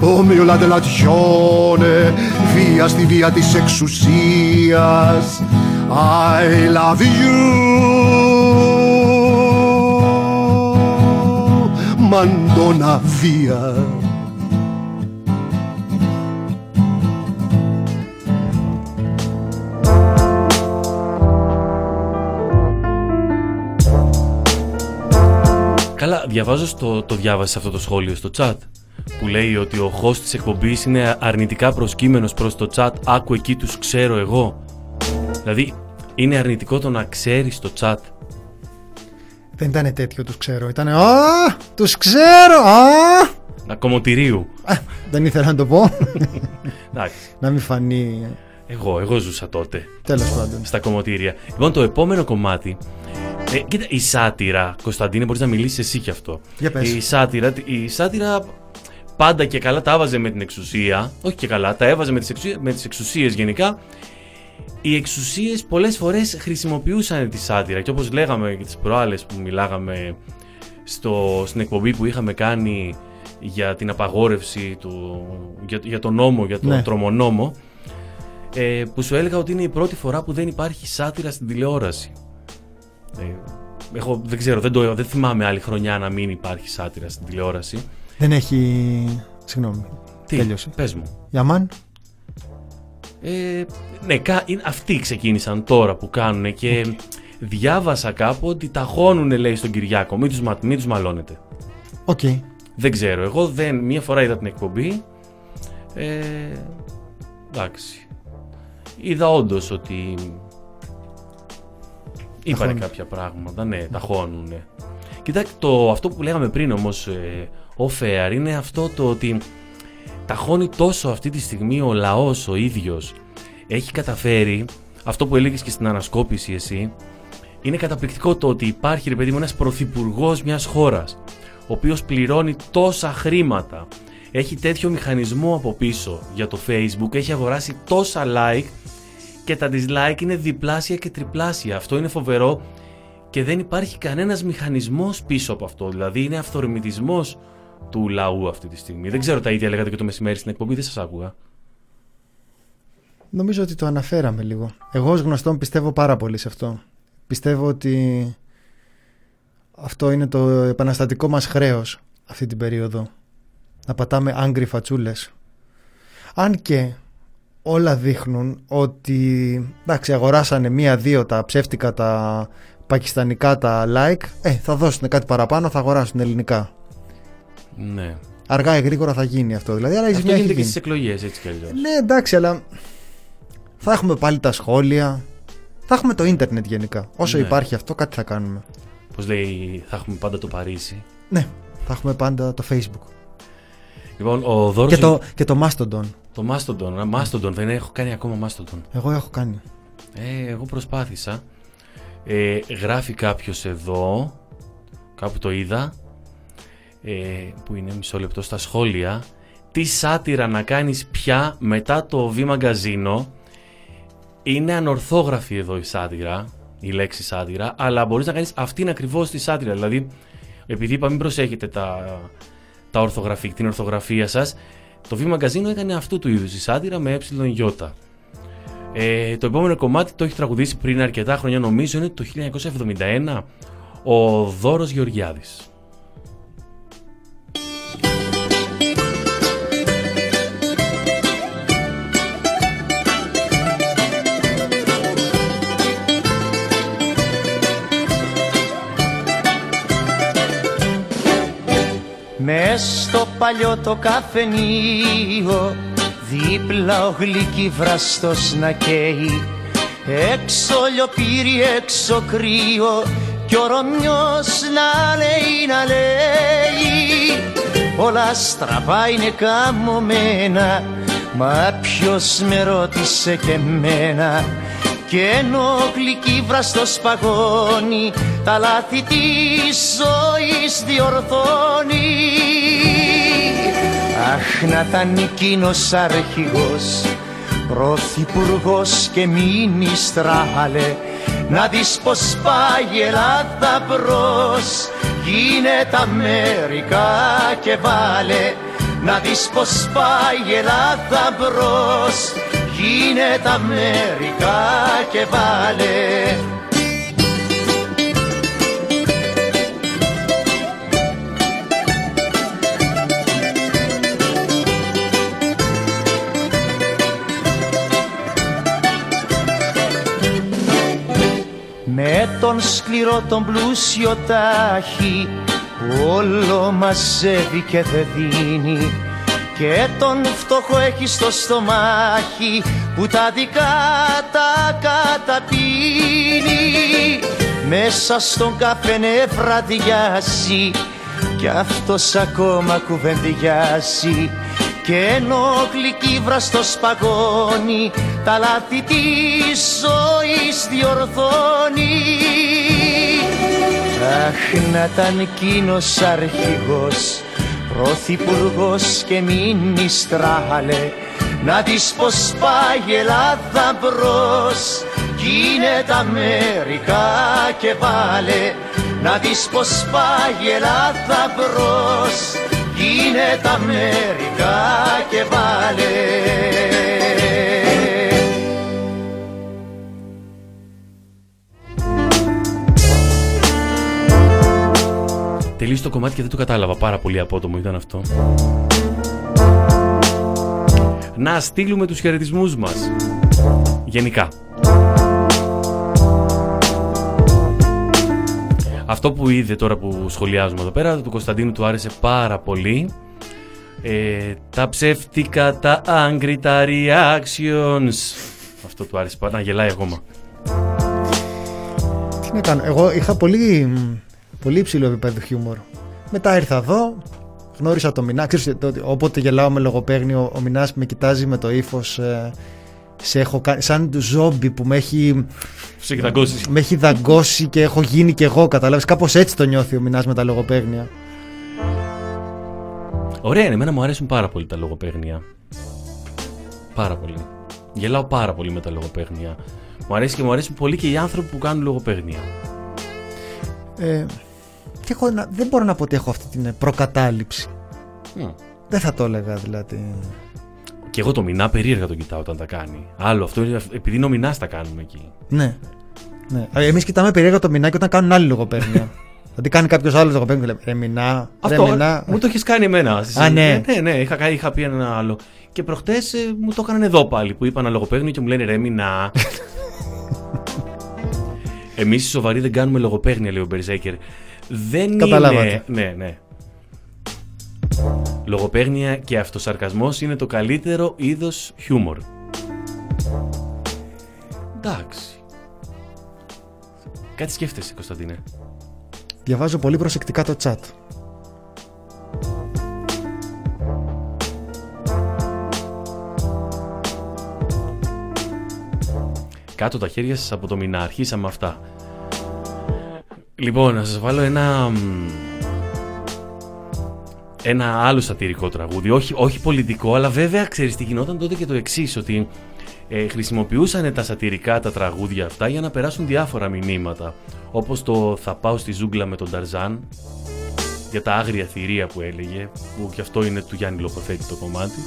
Ο μιο λαντελατιώνε, βία στη βία της εξουσίας I love you. Μαντώνα βίας διαβάζω στο, το διάβασε αυτό το σχόλιο στο chat που λέει ότι ο host της εκπομπής είναι αρνητικά προσκύμενος προς το chat άκου εκεί τους ξέρω εγώ δηλαδή είναι αρνητικό το να ξέρεις το chat Δεν ήταν τέτοιο, τους ξέρω. Ήταν. Α! Τους ξέρω! Α! να κομμωτηρίου Α, Δεν ήθελα να το πω. Εντάξει, να μην φανεί. Εγώ, εγώ ζούσα τότε Τέλος πάντων. στα κομμωτήρια λοιπόν το επόμενο κομμάτι ε, κοίτα, η σάτυρα, Κωνσταντίνε, μπορείς να μιλήσεις εσύ κι αυτό. Για πες. Η σάτυρα, η σάτυρα πάντα και καλά τα έβαζε με την εξουσία. Όχι και καλά, τα έβαζε με τις, εξουσίες, με τις εξουσίες γενικά. Οι εξουσίες πολλές φορές χρησιμοποιούσαν τη σάτυρα και όπως λέγαμε και τις προάλλες που μιλάγαμε στο, στην εκπομπή που είχαμε κάνει για την απαγόρευση του, για, για τον νόμο, για τον Ναι. τρομονόμο ε, που σου έλεγα ότι είναι η πρώτη φορά που δεν υπάρχει σάτυρα στην τηλεόραση. Ε, έχω, δεν ξέρω, δεν, το, δεν θυμάμαι άλλη χρονιά να μην υπάρχει σάτυρα στην τηλεόραση. Δεν έχει. Συγγνώμη. Τι, Τέλειωσε. πες μου. Yeah man. Ε, ναι, κα- είναι- αυτοί ξεκίνησαν τώρα που κάνουν και διάβασα κάπου ότι τα χώνουν λέει στον Κυριάκο. Μην τους, μα- μην τους μαλώνετε. Οκ. Δεν ξέρω. Εγώ δεν, μία φορά είδα την εκπομπή. Ε, εντάξει. Είδα όντως ότι είπανε Ταχώνουν. κάποια πράγματα. Ναι, ταχώνουν. Κοίτα, το, αυτό που λέγαμε πριν όμως ε, off air είναι αυτό το ότι ταχώνει τόσο αυτή τη στιγμή ο λαός ο ίδιος. Έχει καταφέρει αυτό που έλεγες και στην ανασκόπηση εσύ. Είναι καταπληκτικό το ότι υπάρχει ρε παιδί μου ένας πρωθυπουργός μιας χώρας ο οποίος πληρώνει τόσα χρήματα έχει τέτοιο μηχανισμό από πίσω για το Facebook, έχει αγοράσει τόσα like και τα dislike είναι διπλάσια και τριπλάσια. Αυτό είναι φοβερό και δεν υπάρχει κανένας μηχανισμός πίσω από αυτό. Δηλαδή είναι αυθορμητισμός του λαού αυτή τη στιγμή. Δεν ξέρω τα ίδια λέγατε και το μεσημέρι στην εκπομπή, δεν σας άκουγα. Νομίζω ότι το αναφέραμε λίγο. Εγώ ως γνωστόν πιστεύω πάρα πολύ σε αυτό. Πιστεύω ότι αυτό είναι το επαναστατικό μας χρέος αυτή την περίοδο. Να πατάμε άγκρι φατσούλες. Αν και όλα δείχνουν ότι εντάξει αγοράσανε μία-δύο τα ψεύτικα τα πακιστανικά τα like ε, θα δώσουν κάτι παραπάνω θα αγοράσουν ελληνικά Ναι. αργά ή γρήγορα θα γίνει αυτό δηλαδή αλλά η Αυτό ζημιά έχει γίνεται και γίνει. στις εκλογές έτσι κι αλλιώς. ναι εντάξει αλλά θα έχουμε πάλι τα σχόλια θα έχουμε το ίντερνετ γενικά όσο Ναι. υπάρχει αυτό κάτι θα κάνουμε Πώς λέει, θα έχουμε πάντα το Παρίσι. ναι θα έχουμε πάντα το facebook Λοιπόν, ο Δώρος... και το, και το Mastodon Το Mastodon. Α, Mastodon, δεν έχω κάνει ακόμα Mastodon. εγώ έχω κάνει Ε, εγώ προσπάθησα. Ε, γράφει κάποιος εδώ, κάπου το είδα, ε, που είναι μισό λεπτό στα σχόλια, τι σάτυρα να κάνεις πια μετά το V Μαγκαζίνο. Είναι ανορθόγραφη εδώ η σάτυρα, η λέξη σάτυρα, αλλά μπορείς να κάνεις αυτήν ακριβώς τη σάτυρα. Δηλαδή, επειδή είπα μην προσέχετε τα, τα ορθογραφή, την ορθογραφία σας, το V Μαγκαζίνο έκανε αυτού του είδους η σάτυρα με ε. Ε, το επόμενο κομμάτι το έχει τραγουδήσει πριν αρκετά χρόνια, νομίζω είναι το 1971, ο Δώρος Γεωργιάδης. Μες στο παλιό το καφενείο Δίπλα ο γλυκύβραστος να καίει. Έξω λιοπύρι, έξω κρύο Κι ο Ρωμιός να λέει, να λέει. Όλα στραβά είναι καμωμένα Μα ποιος με ρώτησε και εμένα και ενώ γλυκύβραστος παγώνει τα λάθη της ζωής διορθώνει. Αχ να ήταν εκείνος αρχηγός Πρωθυπουργός και μινιστράλε Να δεις πως πάει η Ελλάδα μπρος Γίνεται Αμερικά και βάλε. Να δεις πως πάει η Ελλάδα μπρος Γίνεται Αμερικά και βάλε. Με τον σκληρό τον πλούσιο τάχη Όλο μαζεύει και δεν δίνει και τον φτωχό έχει στο στομάχι που τα δικά τα καταπίνει. Μέσα στον καφενέ βραδιάζει κι αυτός ακόμα κουβεντιάζει. Και ενώ γλυκύβραστος παγώνει τα λάθη της ζωής διορθώνει. Αχ να ήταν εκείνος αρχηγός Πρωθυπουργός και μινιστράλε Να δεις πως πάει η Ελλάδα μπρος. Γίνεται Αμερικά και βάλε Να δεις πως πάει η Ελλάδα μπρος. Γίνεται Αμερικά και βάλε Τελείωσε το κομμάτι και δεν το κατάλαβα. Πάρα πολύ απότομο ήταν αυτό. Να στείλουμε τους χαιρετισμούς μας. Γενικά. Αυτό που είδε τώρα που σχολιάζουμε εδώ πέρα, του Κωνσταντίνου του άρεσε πάρα πολύ. Ε, τα ψεύτικα, τα angry, τα reactions. Αυτό του άρεσε πάρα να γελάει ακόμα. Τι να κάνω. Εγώ είχα πολύ, πολύ υψηλό επίπεδο χιούμορ. Μετά ήρθα εδώ, γνώρισα το Μινά. Ξέρεις, το ότι όποτε γελάω με λογοπαίγνιο, ο Μινάς με κοιτάζει με το ύφος. Ε, σε έχω κάνει, σαν του ζόμπι που με έχει, Σε έχει δαγκώσει. με έχει δαγκώσει και έχω γίνει κι εγώ. Καταλάβεις, κάπως έτσι το νιώθει ο Μινάς με τα λογοπαίγνια. Ωραία είναι, εμένα μου αρέσουν πάρα πολύ τα λογοπαίγνια. Πάρα πολύ. Γελάω πάρα πολύ με τα λογοπαίγνια. Μου αρέσει και μου αρέσουν πολύ και οι άνθρωποι που κάνουν λογοπαίγνια. Ε, και έχω να- δεν μπορώ να πω ότι έχω αυτή την προκατάληψη. Μμ. Δεν θα το έλεγα δηλαδή. Και εγώ το μηνά περίεργα τον κοιτάω όταν τα κάνει. Άλλο αυτό είναι επειδή είναι ο μηνάς τα κάνουμε εκεί. Ναι. ναι. Εμείς κοιτάμε περίεργα το μηνάκι όταν κάνουν άλλοι λογοπαίγνια. Δηλαδή κάνει κάποιος άλλος λογοπαίγνια και λέει Ρε μηνά, ρε Αυτό μηνά. μου το έχεις κάνει εμένα. Α, ναι. ναι, ναι, είχα, κάνει- είχα πει ένα άλλο. Και προχτές μου το έκαναν εδώ πάλι που είπα ένα λογοπαίγνιο και μου λένε ρε μηνά. Εμείς οι σοβαροί δεν κάνουμε λογοπαίγνια, λέει ο Μπερζέκερ. Δεν Καταλάβατε. είναι. Ναι, ναι. Λογοπαίγνια και αυτοσαρκασμός είναι το καλύτερο είδος χιούμορ. Εντάξει. Κάτι σκέφτεσαι, Κωνσταντίνε. Διαβάζω πολύ προσεκτικά το chat. Κάτω τα χέρια σας από το μηνά. Αρχίσαμε αυτά. Λοιπόν, να σας βάλω ένα... μ, Ένα άλλο σατυρικό τραγούδι. Όχι, όχι πολιτικό, αλλά βέβαια ξέρεις τι γινόταν τότε και το εξής ότι ε, χρησιμοποιούσαν τα σατυρικά τα τραγούδια αυτά για να περάσουν διάφορα μηνύματα. Όπως το «Θα πάω στη ζούγκλα με τον Ταρζάν» για τα άγρια θηρία που έλεγε, που και αυτό είναι του Γιάννη Λοποθέτη το κομμάτι,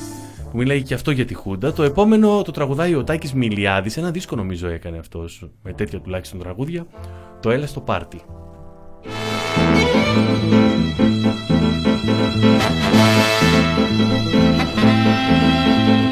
που μιλάει και αυτό για τη Χούντα. Το επόμενο το τραγουδάει ο Τάκης Μιλιάδης, ένα δίσκο νομίζω έκανε αυτός, με τέτοια τουλάχιστον τραγούδια, το «Έλα στο πάρτι». Ό,τι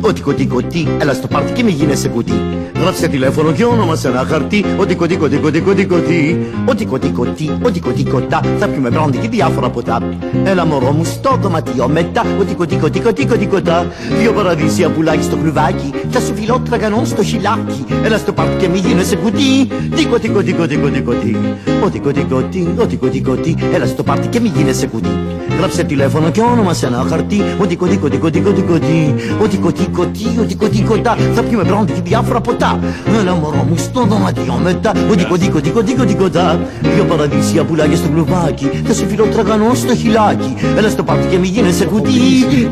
κωτί κωτί, ό,τι κωτί κωτί, έλα στο πάρτι και μη γίνεσαι κουτί. Γράψε τηλέφωνο και όνομα σε ένα χαρτί. Ό,τι κωτί κωτί κωτί κωτί κωτί. Ό,τι κωτί κωτί, ό,τι κωτί κωτά. Θα πιούμε μπρόντι και διάφορα ποτά. Έλα μωρό μου στο δωματιό μετά. Ό,τι κωτί κωτί κωτί κωτί κωτά. Δύο παραδείσια πουλάκι στο κλουβάκι. Θα σου φιλώ τραγανό στο χιλάκι. Έλα στο πάρτι και μη γίνεσαι κουτί. Τι κωτί κωτί κωτί κωτί κωτί. Ό,τι κωτί κωτί, ό,τι κωτί κωτί. Έλα στο πάρτι και μη γίνεσαι κουτί. Γράψε τηλέφωνο και όνομα σε ένα χαρτί. Ό,τι κωτί κωτί κωτί κωτί κωτί. Ό,τι κωτί κωτί, ό,τι κωτί κωτά. Θα πιούμε μπρόντι και διάφορα ποτά. Έλα μωρό μου στο δωματιό μετά. Ό,τι κωτί κωτί κωτί κωτί κωτά. Δύο παραδείσια πουλάκια στο κλουβάκι. Θα σε φιλώ τραγανό στο χιλάκι. Έλα στο πάρτι και μη γίνεσαι κουτί.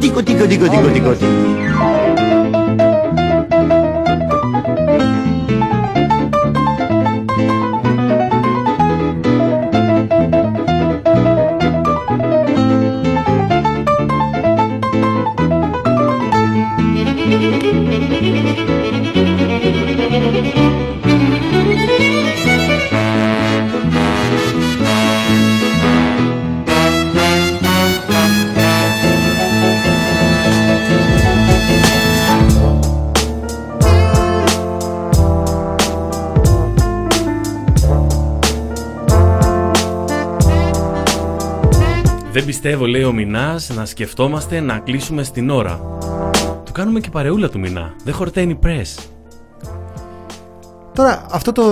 Τι κωτί κωτί κωτί κωτί κωτί. Πιστεύω, λέει ο Μινάς, να σκεφτόμαστε να κλείσουμε στην ώρα. Του κάνουμε και παρεούλα του Μινά. Δεν χορταίνει press. Τώρα, αυτό το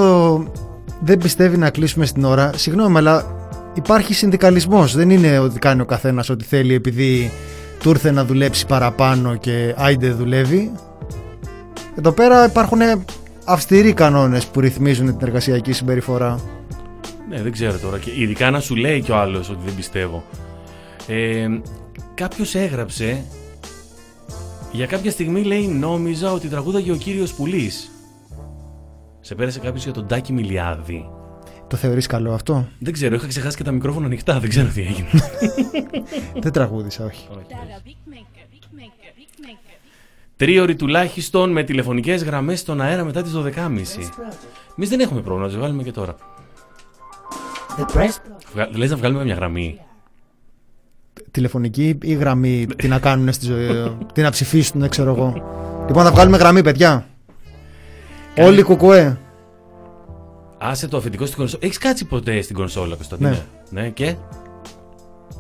δεν πιστεύει να κλείσουμε στην ώρα. Συγγνώμη, αλλά υπάρχει συνδικαλισμός. Δεν είναι ότι κάνει ο καθένας ό,τι θέλει επειδή του ήρθε να δουλέψει παραπάνω και άιντε δουλεύει. Εδώ πέρα υπάρχουν αυστηροί κανόνες που ρυθμίζουν την εργασιακή συμπεριφορά. Ναι, δεν ξέρω τώρα. Και ειδικά να σου λέει κι ο άλλος ότι δεν πιστεύω. Ε, Κάποιος έγραψε. Για κάποια στιγμή λέει νόμιζα ότι τραγούδαγε ο κύριος Πουλής. Σε πέρασε κάποιος για τον Τάκη Μιλιάδη. Το θεωρείς καλό αυτό; Δεν ξέρω, είχα ξεχάσει και τα μικρόφωνα ανοιχτά, δεν ξέρω τι έγινε. δεν τραγούδισα, όχι. Τρίωρη τουλάχιστον με τηλεφωνικές γραμμές στον αέρα μετά τις 12.30. Εμείς δεν έχουμε πρόβλημα, να τις βγάλουμε και τώρα. The press Βγα- Λες να βγάλουμε μια γραμμή. Τηλεφωνική ή γραμμή, τι να κάνουν στη ζωή, τι να ψηφίσουν, δεν ξέρω εγώ. Λοιπόν, θα βγάλουμε γραμμή, παιδιά. Όλοι κουκουέ. Άσε το αφεντικό στην κονσόλα. Έχεις κάτσει ποτέ στην κονσόλα, Κωνσταντίνε; Ναι. και;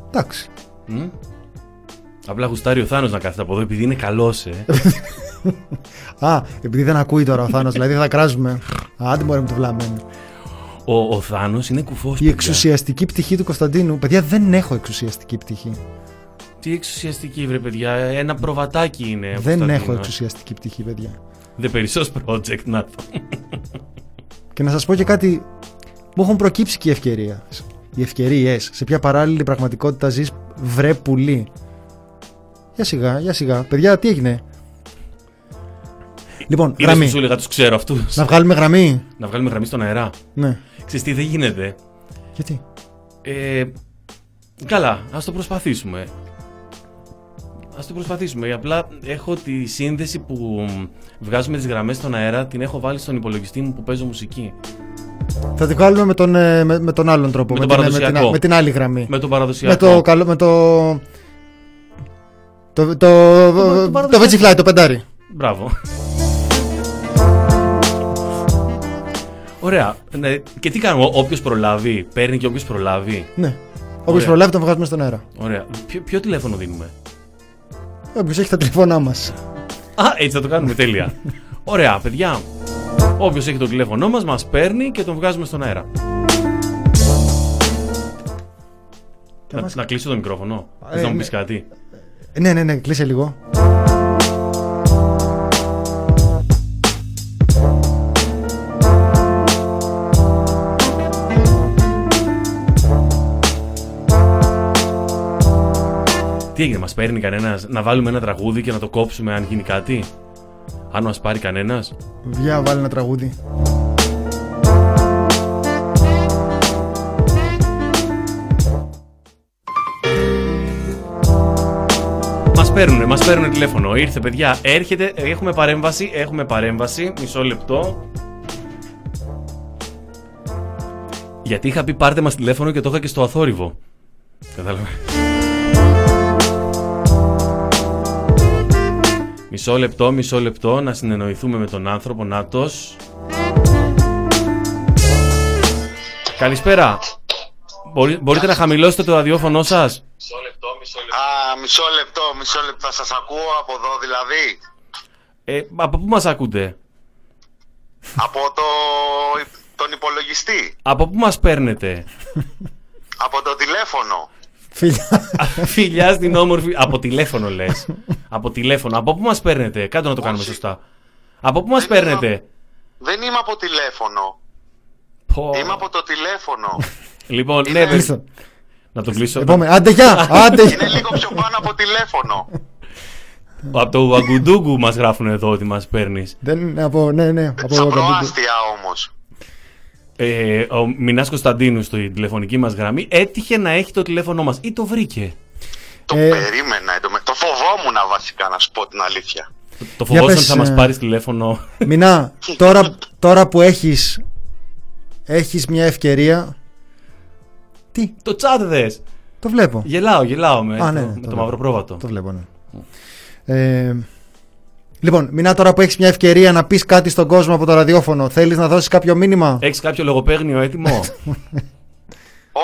Εντάξει. Μ; Απλά γουστάρει ο Θάνος να κάθεται από εδώ επειδή είναι καλός, ε. Α, επειδή δεν ακούει τώρα ο Θάνος, δηλαδή θα κράζουμε. Α, Άντε μπορεί με το βλαμμένο. Ο, ο Θάνος είναι κουφός, Η παιδιά. εξουσιαστική πτυχή του Κωνσταντίνου. Παιδιά, δεν έχω εξουσιαστική πτυχή. Τι εξουσιαστική, βρε παιδιά. Ένα προβατάκι είναι. ο Δεν Κωνσταντίνος. έχω εξουσιαστική πτυχή, παιδιά. The περισσός project, να το. Και να σας πω και κάτι, μου έχουν προκύψει και οι ευκαιρίες. Οι ευκαιρίες. Σε ποια παράλληλη πραγματικότητα ζεις, βρε πουλί. Για σιγά, για σιγά. Παιδιά, τι έγινε; Λοιπόν, Είδες γραμμή. που σου έλεγα, τους ξέρω αυτούς. Να βγάλουμε γραμμή. Να βγάλουμε γραμμή στον αέρα. Ναι. Ξέρεις τι, δεν γίνεται. Γιατί; Ε, καλά, ας το προσπαθήσουμε. Ας το προσπαθήσουμε. Απλά έχω τη σύνδεση που βγάζουμε τις γραμμές στον αέρα, την έχω βάλει στον υπολογιστή μου που παίζω μουσική. Θα τη βγάλουμε με τον, ε, με, με τον άλλον τρόπο. Με με, τον την, με, την, παραδοσιακό. με την άλλη γραμμή. Με τον παραδοσιακό. Με το καλό. Με το. Το, το, το, το, παραδοσιακό. βετσιφλάι, το πεντάρι. Μπράβο. Ωραία. Ναι. Και τι κάνουμε, όποιος προλάβει, παίρνει και όποιος προλάβει. Ναι. Όποιος Ωραία. προλάβει τον βγάζουμε στον αέρα. Ωραία. Ποιο, ποιο τηλέφωνο δίνουμε; Όποιος έχει τα τηλεφωνά μας. Α, έτσι θα το κάνουμε τέλεια. Ωραία, παιδιά. Όποιος έχει το τηλέφωνό μας, μας παίρνει και τον βγάζουμε στον αέρα. Να, μας- να κλείσω το μικρόφωνο. Ε, Θες να μου ναι. πεις κάτι. Ναι, ναι, ναι, κλείσε λίγο. Τι έγινε, μας παίρνει κανένας να βάλουμε ένα τραγούδι και να το κόψουμε αν γίνει κάτι; Αν μας πάρει κανένας; Για βάλει ένα τραγούδι. Μας παίρνουν, μας παίρνουν τηλέφωνο. Ήρθε, παιδιά, έρχεται, έχουμε παρέμβαση, έχουμε παρέμβαση. Μισό λεπτό. Γιατί είχα πει πάρτε μας τηλέφωνο και το είχα και στο αθόρυβο. Κατάλαβε. Μισό λεπτό, μισό λεπτό, να συνεννοηθούμε με τον άνθρωπο, Νάτος. Καλησπέρα. Μπορεί- μπορείτε να χαμηλώσετε το ραδιόφωνο σας; Α, μισό λεπτό, μισό λεπτό. Θα σας ακούω από εδώ δηλαδή. Ε, από πού μας ακούτε; από το, τον υπολογιστή. Από πού μας παίρνετε; Από το τηλέφωνο. Φιλιά. Φιλιά στην όμορφη. Από τηλέφωνο λες. από τηλέφωνο. Από πού μας παίρνετε; Κάτω να το κάνουμε σωστά. Από πού μας παίρνετε; Δεν είμαι από τηλέφωνο. Πω. Είμαι από το τηλέφωνο. Λοιπόν, Είναι- ναι, δεν- Κλείστο. Να το κλείσω. Επόμενη. Άντε, γεια! Άντε, Είναι γεια. λίγο πιο πάνω από τηλέφωνο. Από το Αγκουντούγκου μας γράφουν εδώ ότι μας παίρνεις. Δεν είναι από. Ναι, ναι. Από Στα Βαγκαντούγκου. προάστια όμως. Ε, ο Μινάς Κωνσταντίνου στη τηλεφωνική μας γραμμή έτυχε να έχει το τηλέφωνό μας ή το βρήκε; Το Ε, περίμενα. εντωμε- Το φοβόμουν βασικά να σου πω την αλήθεια. Το Για φοβόσασταν πες, ότι θα ε, μα πάρει τηλέφωνο. Μινά, τώρα, τώρα που έχεις έχεις μια ευκαιρία Τι, το τσάτ δες. το βλέπω Γελάω, γελάω με, Α, ναι, το, ναι, με το το μαύρο βλέπω. πρόβατο. Το βλέπω, ναι. Ε, λοιπόν, Μινά, τώρα που έχεις μια ευκαιρία να πεις κάτι στον κόσμο από το ραδιόφωνο, θέλεις να δώσεις κάποιο μήνυμα; Έχεις κάποιο λογοπαίγνιο έτοιμο;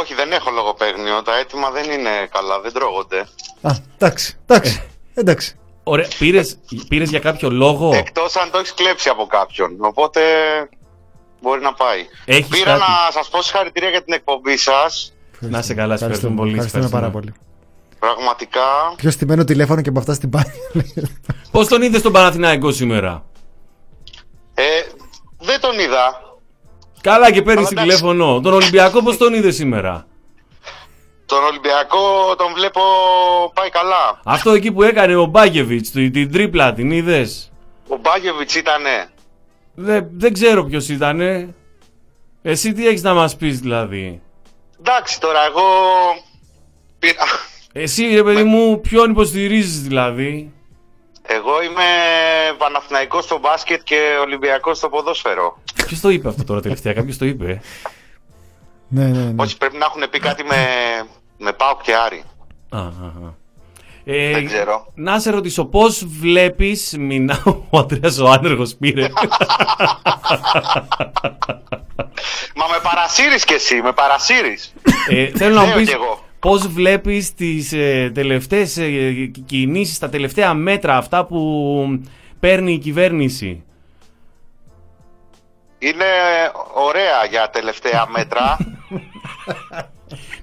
Όχι, δεν έχω λογοπαίγνιο. Τα έτοιμα δεν είναι καλά, δεν τρώγονται. Α, εντάξει, εντάξει, εντάξει. Ωραία, πήρες, πήρες για κάποιο λόγο; Εκτός αν το έχεις κλέψει από κάποιον. Οπότε μπορεί να πάει. Έχεις Πήρα κάτι; να σας πω συγχαρητήρια για την εκπομπή σας. Να είσαι καλά, σε ευχαριστούμε πολύ. σε Ευχαριστούμε πάρα ευχαριστούμε. πολύ. Πραγματικά Πιο στημένο τηλέφωνο και από αυτά στην πάνη. Πώς τον είδες τον Παναθηναϊκό σήμερα; ε, δεν τον είδα. Καλά και παίρνεις Αλλά εντάξει. τηλέφωνο. Τον Ολυμπιακό πώς τον είδες σήμερα; Τον Ολυμπιακό τον βλέπω πάει καλά. Αυτό εκεί που έκανε ο Μπάκεβιτς, την, την τρίπλα, την είδες; Ο Μπάγεβιτς ήτανε. Δεν, δεν ξέρω ποιος ήτανε. Εσύ τι έχεις να μας πεις δηλαδή; Εντάξει τώρα εγώ πήρα... Εσύ ρε παιδί μου ποιον υποστηρίζεις δηλαδή; Ε, Εγώ είμαι Παναθηναϊκός στο μπάσκετ και Ολυμπιακός στο ποδόσφαιρο. Ποιος το είπε αυτό τώρα τελευταία, κάποιος το είπε; Ναι, ναι, ναι. Όχι, πρέπει να έχουν πει κάτι με, με Πάοκ και Άρη. Α, α, α. Ε, Δεν ξέρω. Να σε ρωτήσω, πώς βλέπεις. Μινά, ο Αντρέα ο άνεργος πήρε; Μα με παρασύρεις κι εσύ, με παρασύρεις. ε, θέλω να μου Λέω πει κι εγώ. Πώς βλέπεις τις ε, τελευταίες ε, κινήσεις, τα τελευταία μέτρα αυτά που παίρνει η κυβέρνηση; Είναι ωραία για τελευταία μέτρα.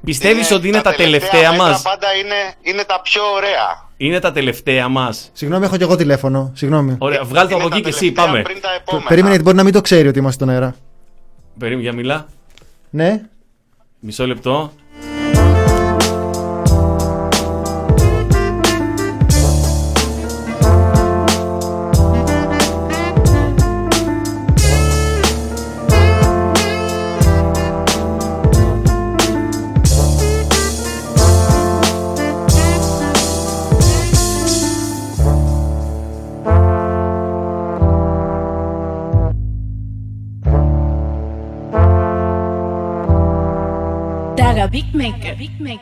Πιστεύεις ότι είναι τα τελευταία μέτρα μας; πάντα είναι, είναι τα πιο ωραία. Είναι τα τελευταία μας; Συγγνώμη, έχω και εγώ τηλέφωνο. Συγγνώμη. Ωραία, βγάλ το από εκεί και εσύ, πάμε. Πριν τα επόμενα. Περίμενε, γιατί μπορεί να μην το ξέρει ότι είμαστε στον αέρα. Περίμενε, για μιλά. Ναι. Μισό λεπτό. The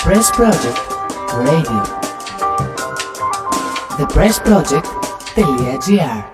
Press Project Radio. The Press Project Project.gr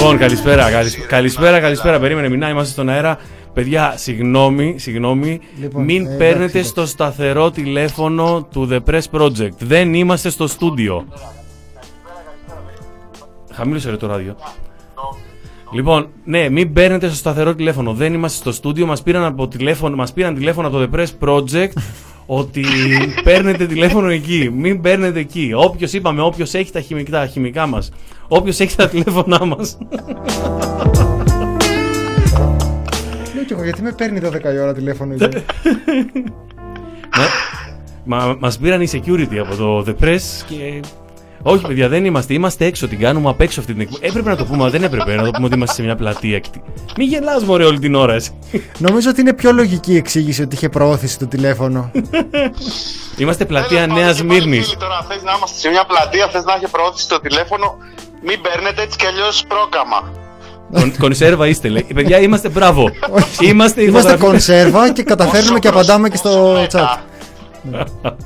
Λοιπόν, καλησπέρα, καλησ- καλησπέρα, καλησπέρα. Περίμενε, μην είμαστε στον αέρα. Παιδιά, συγγνώμη, συγγνώμη. Λοιπόν, μην ε, παίρνετε εντάξει. στο σταθερό τηλέφωνο του The Press Project. Δεν είμαστε στο στούντιο. Χαμήλωσε ρε το ράδιο. Λοιπόν, ναι, μην παίρνετε στο σταθερό τηλέφωνο. Δεν είμαστε στο στούντιο. Μας πήραν, από τηλέφωνο, μας πήραν τηλέφωνο από το The Press Project ότι παίρνετε τηλέφωνο εκεί. Μην παίρνετε εκεί. Όποιος είπαμε, όποιος έχει τα χημικά, τα χημικά μας. Όποιος έχει τα τηλέφωνά μας. Λέω κι εγώ, γιατί με παίρνει 12 η ώρα τηλέφωνο. εκεί; Μα μας πήραν οι security από το The Press και. Όχι, παιδιά, δεν είμαστε. Είμαστε έξω. Την κάνουμε απ' έξω αυτή την εκπομπή. Έπρεπε να το πούμε, αλλά δεν έπρεπε να το πούμε ότι είμαστε σε μια πλατεία. εκτη- Μη γελάς μωρέ όλη την ώρα, εσύ. Νομίζω ότι είναι πιο λογική η εξήγηση ότι είχε προώθηση το τηλέφωνο. Είμαστε πλατεία Τέλος Νέας πάντων, και πάλι Μύρνης. φίλοι, Τώρα θες να είμαστε σε μια πλατεία, θες να έχει προώθηση το τηλέφωνο, μην παίρνετε έτσι κι αλλιώς πρόγραμμα. Κονσέρβα είστε, λέει. Παιδιά, είμαστε μπράβο. είμαστε Είμαστε ηχογραφητές. κονσέρβα και καταφέρνουμε και απαντάμε και στο chat.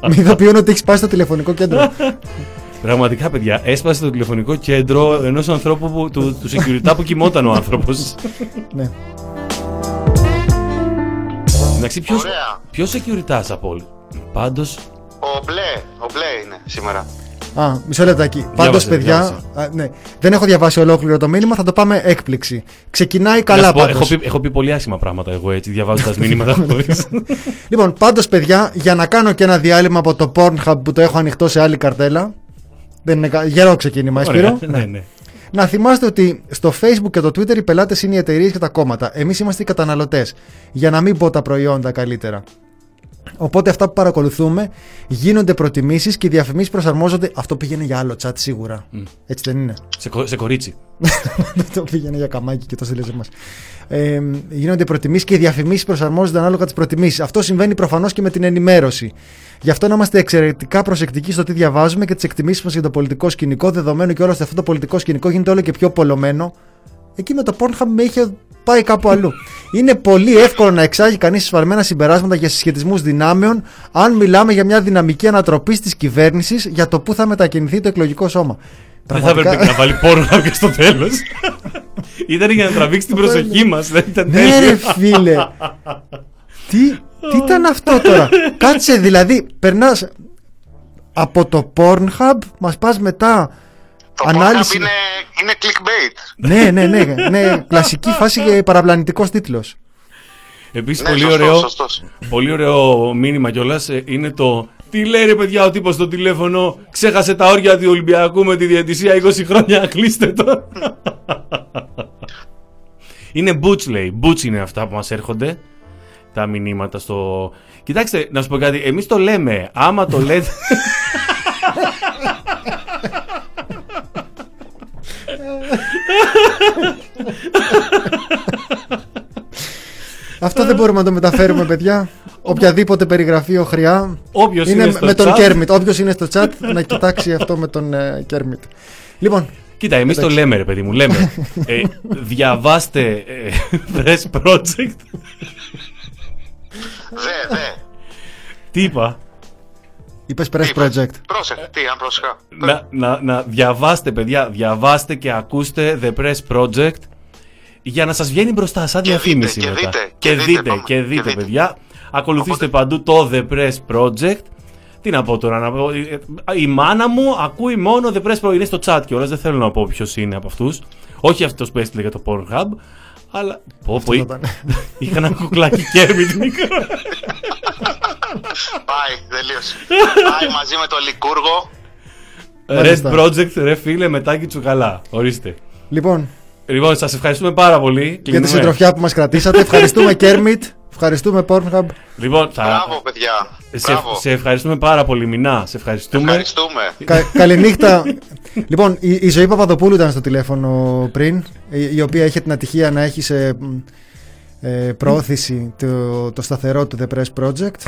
Μη ειδοποιούν ότι έχεις πάει στο τηλεφωνικό κέντρο. Πραγματικά, παιδιά, έσπασε το τηλεφωνικό κέντρο ενός ανθρώπου που, του, του security που κοιμόταν ο άνθρωπος. Ναι. Εντάξει, ποιο Ωραία. ποιος security από όλου. Πάντω, Ο μπλε, ο μπλε είναι σήμερα. Α, μισό λεπτάκι. Πάντως, Διάβασε, παιδιά, διάβασε. α, ναι, δεν έχω διαβάσει ολόκληρο το μήνυμα, θα το πάμε έκπληξη. Ξεκινάει καλά πάντως. έχω, πει, έχω πει πολύ άσχημα πράγματα εγώ έτσι, διαβάζοντας μηνύματα χωρίς. Λοιπόν, πάντως, παιδιά, για να κάνω και ένα διάλειμμα από το Pornhub που το έχω ανοιχτό σε άλλη καρτέλα. Δεν είναι κα- γερό ξεκίνημα, Ωραία, Σπύρο. ναι, ναι. Να θυμάστε ότι στο Facebook και το Twitter οι πελάτες είναι οι εταιρείες και τα κόμματα. Εμείς είμαστε οι καταναλωτές. Για να μην πω τα προϊόντα καλύτερα. Οπότε αυτά που παρακολουθούμε γίνονται προτιμήσεις και οι διαφημίσεις προσαρμόζονται. Αυτό πήγαινε για άλλο chat σίγουρα. Έτσι δεν είναι. σε, κο- σε κορίτσι. το πήγαινε για καμάκι και το στείλε σε εμά. Ε, γίνονται προτιμήσεις και οι διαφημίσεις προσαρμόζονται ανάλογα τις προτιμήσεις. Αυτό συμβαίνει προφανώς και με την ενημέρωση. Γι' αυτό να είμαστε εξαιρετικά προσεκτικοί στο τι διαβάζουμε και τις εκτιμήσεις μας για το πολιτικό σκηνικό, δεδομένου και όλο ότι αυτό το πολιτικό σκηνικό γίνεται όλο και πιο πολλωμένο. Εκεί με το Pornhub με είχε πάει κάπου αλλού. Είναι πολύ εύκολο να εξάγει κανείς σφαλμένα συμπεράσματα για συσχετισμούς δυνάμεων, αν μιλάμε για μια δυναμική ανατροπή της κυβέρνησης για το πού θα μετακινηθεί το εκλογικό σώμα. Δεν θα έπρεπε να βάλει πόρno και στο τέλος. ήταν για να τραβήξει την προσοχή μας. Δεν ήταν Ναι, ρε τέλειο. φίλε. τι, τι ήταν αυτό τώρα; Κάτσε δηλαδή, περνάς από το Pornhub, μας πας μετά Το ανάλυση. Pornhub είναι, είναι clickbait. ναι, ναι, ναι, ναι, κλασική φάση και παραπλανητικός τίτλος. Επίσης, Ναι, πολύ, σωστός, ωραίο, σωστός. πολύ ωραίο μήνυμα κιόλας είναι το. Τι λέει ρε παιδιά ο τύπος στο τηλέφωνο, ξέχασε τα όρια του Ολυμπιακού με τη διαιτησία 20 χρόνια, κλείστε το. είναι boots λέει, boots είναι αυτά που μας έρχονται. τα μηνύματα στο... Κοιτάξτε, να σου πω κάτι, εμείς το λέμε, άμα το λέτε... Αυτό δεν μπορούμε να το μεταφέρουμε, παιδιά. Οποιαδήποτε περιγραφή οχριά Όποιος είναι, είναι στο με τον chat. Κέρμιτ. Όποιος είναι στο chat να κοιτάξει αυτό με τον ε, Κέρμιτ. Λοιπόν. Κοίτα, εμείς το εντάξει. λέμε ρε παιδί μου, λέμε. ε, διαβάστε ε, Press Project. Δε, δε. Τι είπα; Είπες Press Project. Πρόσεχε, τι, αν πρόσεχα. να, να, να διαβάστε, παιδιά, διαβάστε και ακούστε The Press Project για να σας βγαίνει μπροστά σαν διαφήμιση και μετά. δείτε, και, και δείτε, δείτε, πάμε, και και δείτε, δείτε. παιδιά. Ακολουθήστε παντού το The Press Project. Τι να πω τώρα, να πω, ε, ε, η μάνα μου ακούει μόνο The Press Project, είναι στο chat κιόλας, δεν θέλω να πω ποιος είναι από αυτούς. Όχι αυτός που έστειλε για το Pornhub, αλλά... Πω, πω, θα είχα ένα κουκλάκι Kermit μικρό. Πάει, τελείωσε. Πάει μαζί με το Λικούργο. Red Μάλιστα. Project, ρε φίλε, μετάκι τσουκαλά. Ορίστε. Λοιπόν, Λοιπόν, σας ευχαριστούμε πάρα πολύ. για τη Κλείνουμε. συντροφιά που μας κρατήσατε. Ευχαριστούμε Κέρμιτ. Ευχαριστούμε Pornhub. Λοιπόν, θα... Μπράβο, παιδιά. σε, Μπράβο. σε ευχαριστούμε πάρα πολύ, Μινά. Σε ευχαριστούμε. Ευχαριστούμε. Κα, καληνύχτα. λοιπόν, η, η Ζωή Παπαδοπούλου ήταν στο τηλέφωνο πριν, η, η οποία είχε την ατυχία να έχει σε μ, ε, προώθηση το, το σταθερό του The Press Project.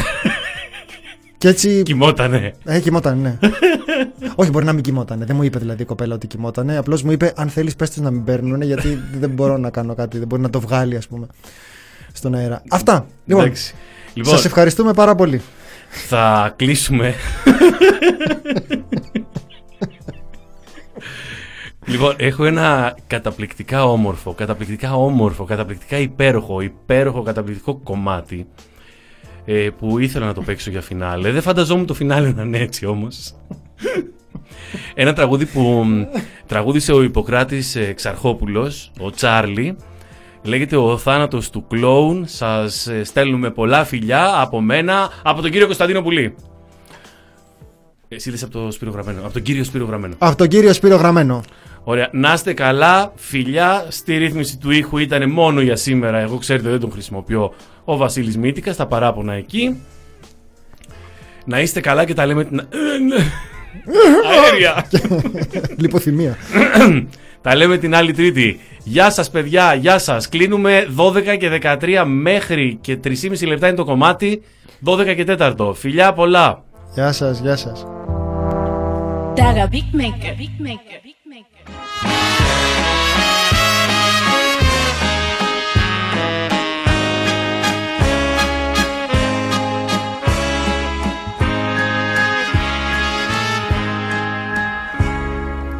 Και έτσι. Κοιμότανε. Ε, κοιμόταν, ναι. Όχι, μπορεί να μην κοιμότανε. Δεν μου είπε δηλαδή η κοπέλα ότι κοιμότανε. Απλώς μου είπε, αν θέλεις, πες να μην παίρνουν, γιατί δεν μπορώ να κάνω κάτι. Δεν μπορεί να το βγάλει, ας πούμε, στον αέρα. Αυτά. Λοιπόν, Εντάξει. Λοιπόν, σας ευχαριστούμε πάρα πολύ. θα κλείσουμε. λοιπόν, έχω ένα καταπληκτικά όμορφο, καταπληκτικά όμορφο, καταπληκτικά υπέροχο, υπέροχο, καταπληκτικό κομμάτι ε, που ήθελα να το παίξω για φινάλε. Δεν φανταζόμουν το φινάλε να είναι έτσι όμως. Ένα τραγούδι που μ, τραγούδισε ο Ιπποκράτης ε, Ξαρχόπουλος, ο Τσάρλι. Λέγεται «Ο θάνατος του κλόουν». Σας ε, στέλνουμε πολλά φιλιά από μένα, από τον κύριο Κωνσταντίνο Πουλή. Εσύ λες από το Σπύρο Γραμμένο, από τον κύριο Σπύρο Γραμμένο. Από τον κύριο Σπύρο Γραμμένο. Ωραία. Να είστε καλά, φιλιά. Στη ρύθμιση του ήχου ήταν μόνο για σήμερα. Εγώ ξέρετε δεν τον χρησιμοποιώ. Ο Βασίλης Μήτικας, τα παράπονα εκεί. Να είστε καλά και τα λέμε την... Αέρια. Λιποθυμία. τα λέμε την άλλη τρίτη. Γεια σας παιδιά, γεια σας. Κλείνουμε 12 και 13 μέχρι και 3,5 λεπτά είναι το κομμάτι. 12 και 4. Φιλιά πολλά. Γεια σας, γεια σας. Daga Big Maker. Big Maker. Big Maker.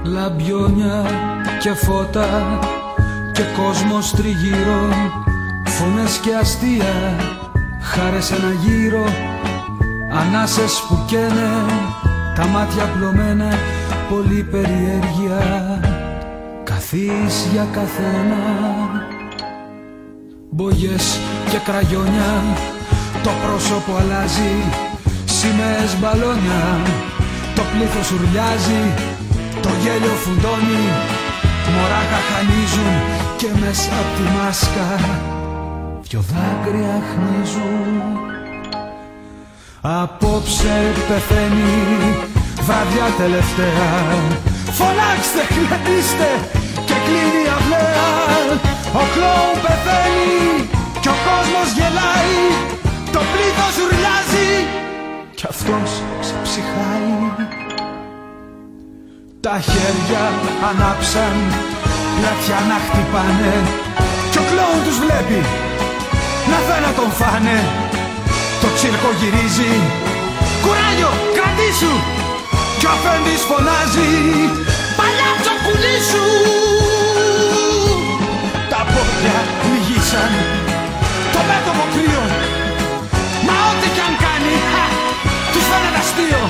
Λαμπιόνια και φώτα και κόσμος τριγύρω Φωνές και αστεία, χάρες ένα γύρο Ανάσες που καίνε, τα μάτια πλωμένα Πολύ περιέργεια, καθείς για καθένα. Μπογιές και κραγιόνια, το πρόσωπο αλλάζει Σημαίες μπαλόνια, το πλήθος ουρλιάζει Το γέλιο φουντώνει, μωρά χανίζουν Και μέσα απ' τη μάσκα, δυο δάκρυα χνίζουν. Απόψε πεθαίνει, βραδιά τελευταία. Φωνάξτε, χλετήστε και κλείνει η αυλαία. Ο κλόουν πεθαίνει και ο κόσμος γελάει. Το πλήθος ουρλιάζει κι αυτός ξεψυχάει Τα χέρια ανάψαν, πλατιά να χτυπάνε. Κι ο κλόουν τους βλέπει, να θέλουν να τον φάνε. Το τσίρκο γυρίζει, κουράγιο κρατήσου Κι ο αφέντης φωνάζει, παλιάτσο πουλήσου Τα πόδια λυγίσαν, το μέτωπο κρύο. Μα ό,τι κι αν κάνει, χα, τους φαίνεται αστείο.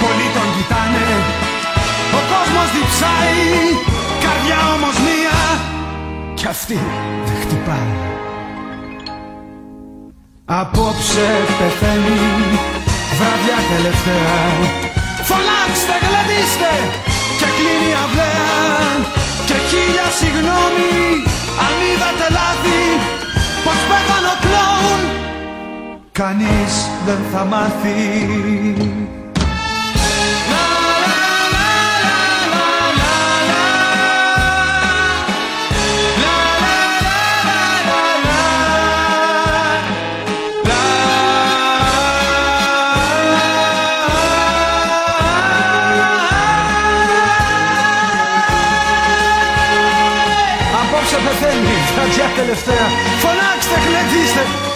Πολλοί τον κοιτάνε, ο κόσμος διψάει. Καρδιά όμως μία, κι αυτή δεν χτυπάει. Απόψε πεθαίνει, βραδιά τελευταία. Φωνάξτε, γλεντήστε και κλείνει η αυλαία. Και χίλια συγγνώμη. Αν είδατε λάθη. Πως πέθανε ο κλόουν Κανείς δεν θα μάθει Απόψε πεθαίνει, βραδιά τελευταία Φωνάξτε, κλαιτήστε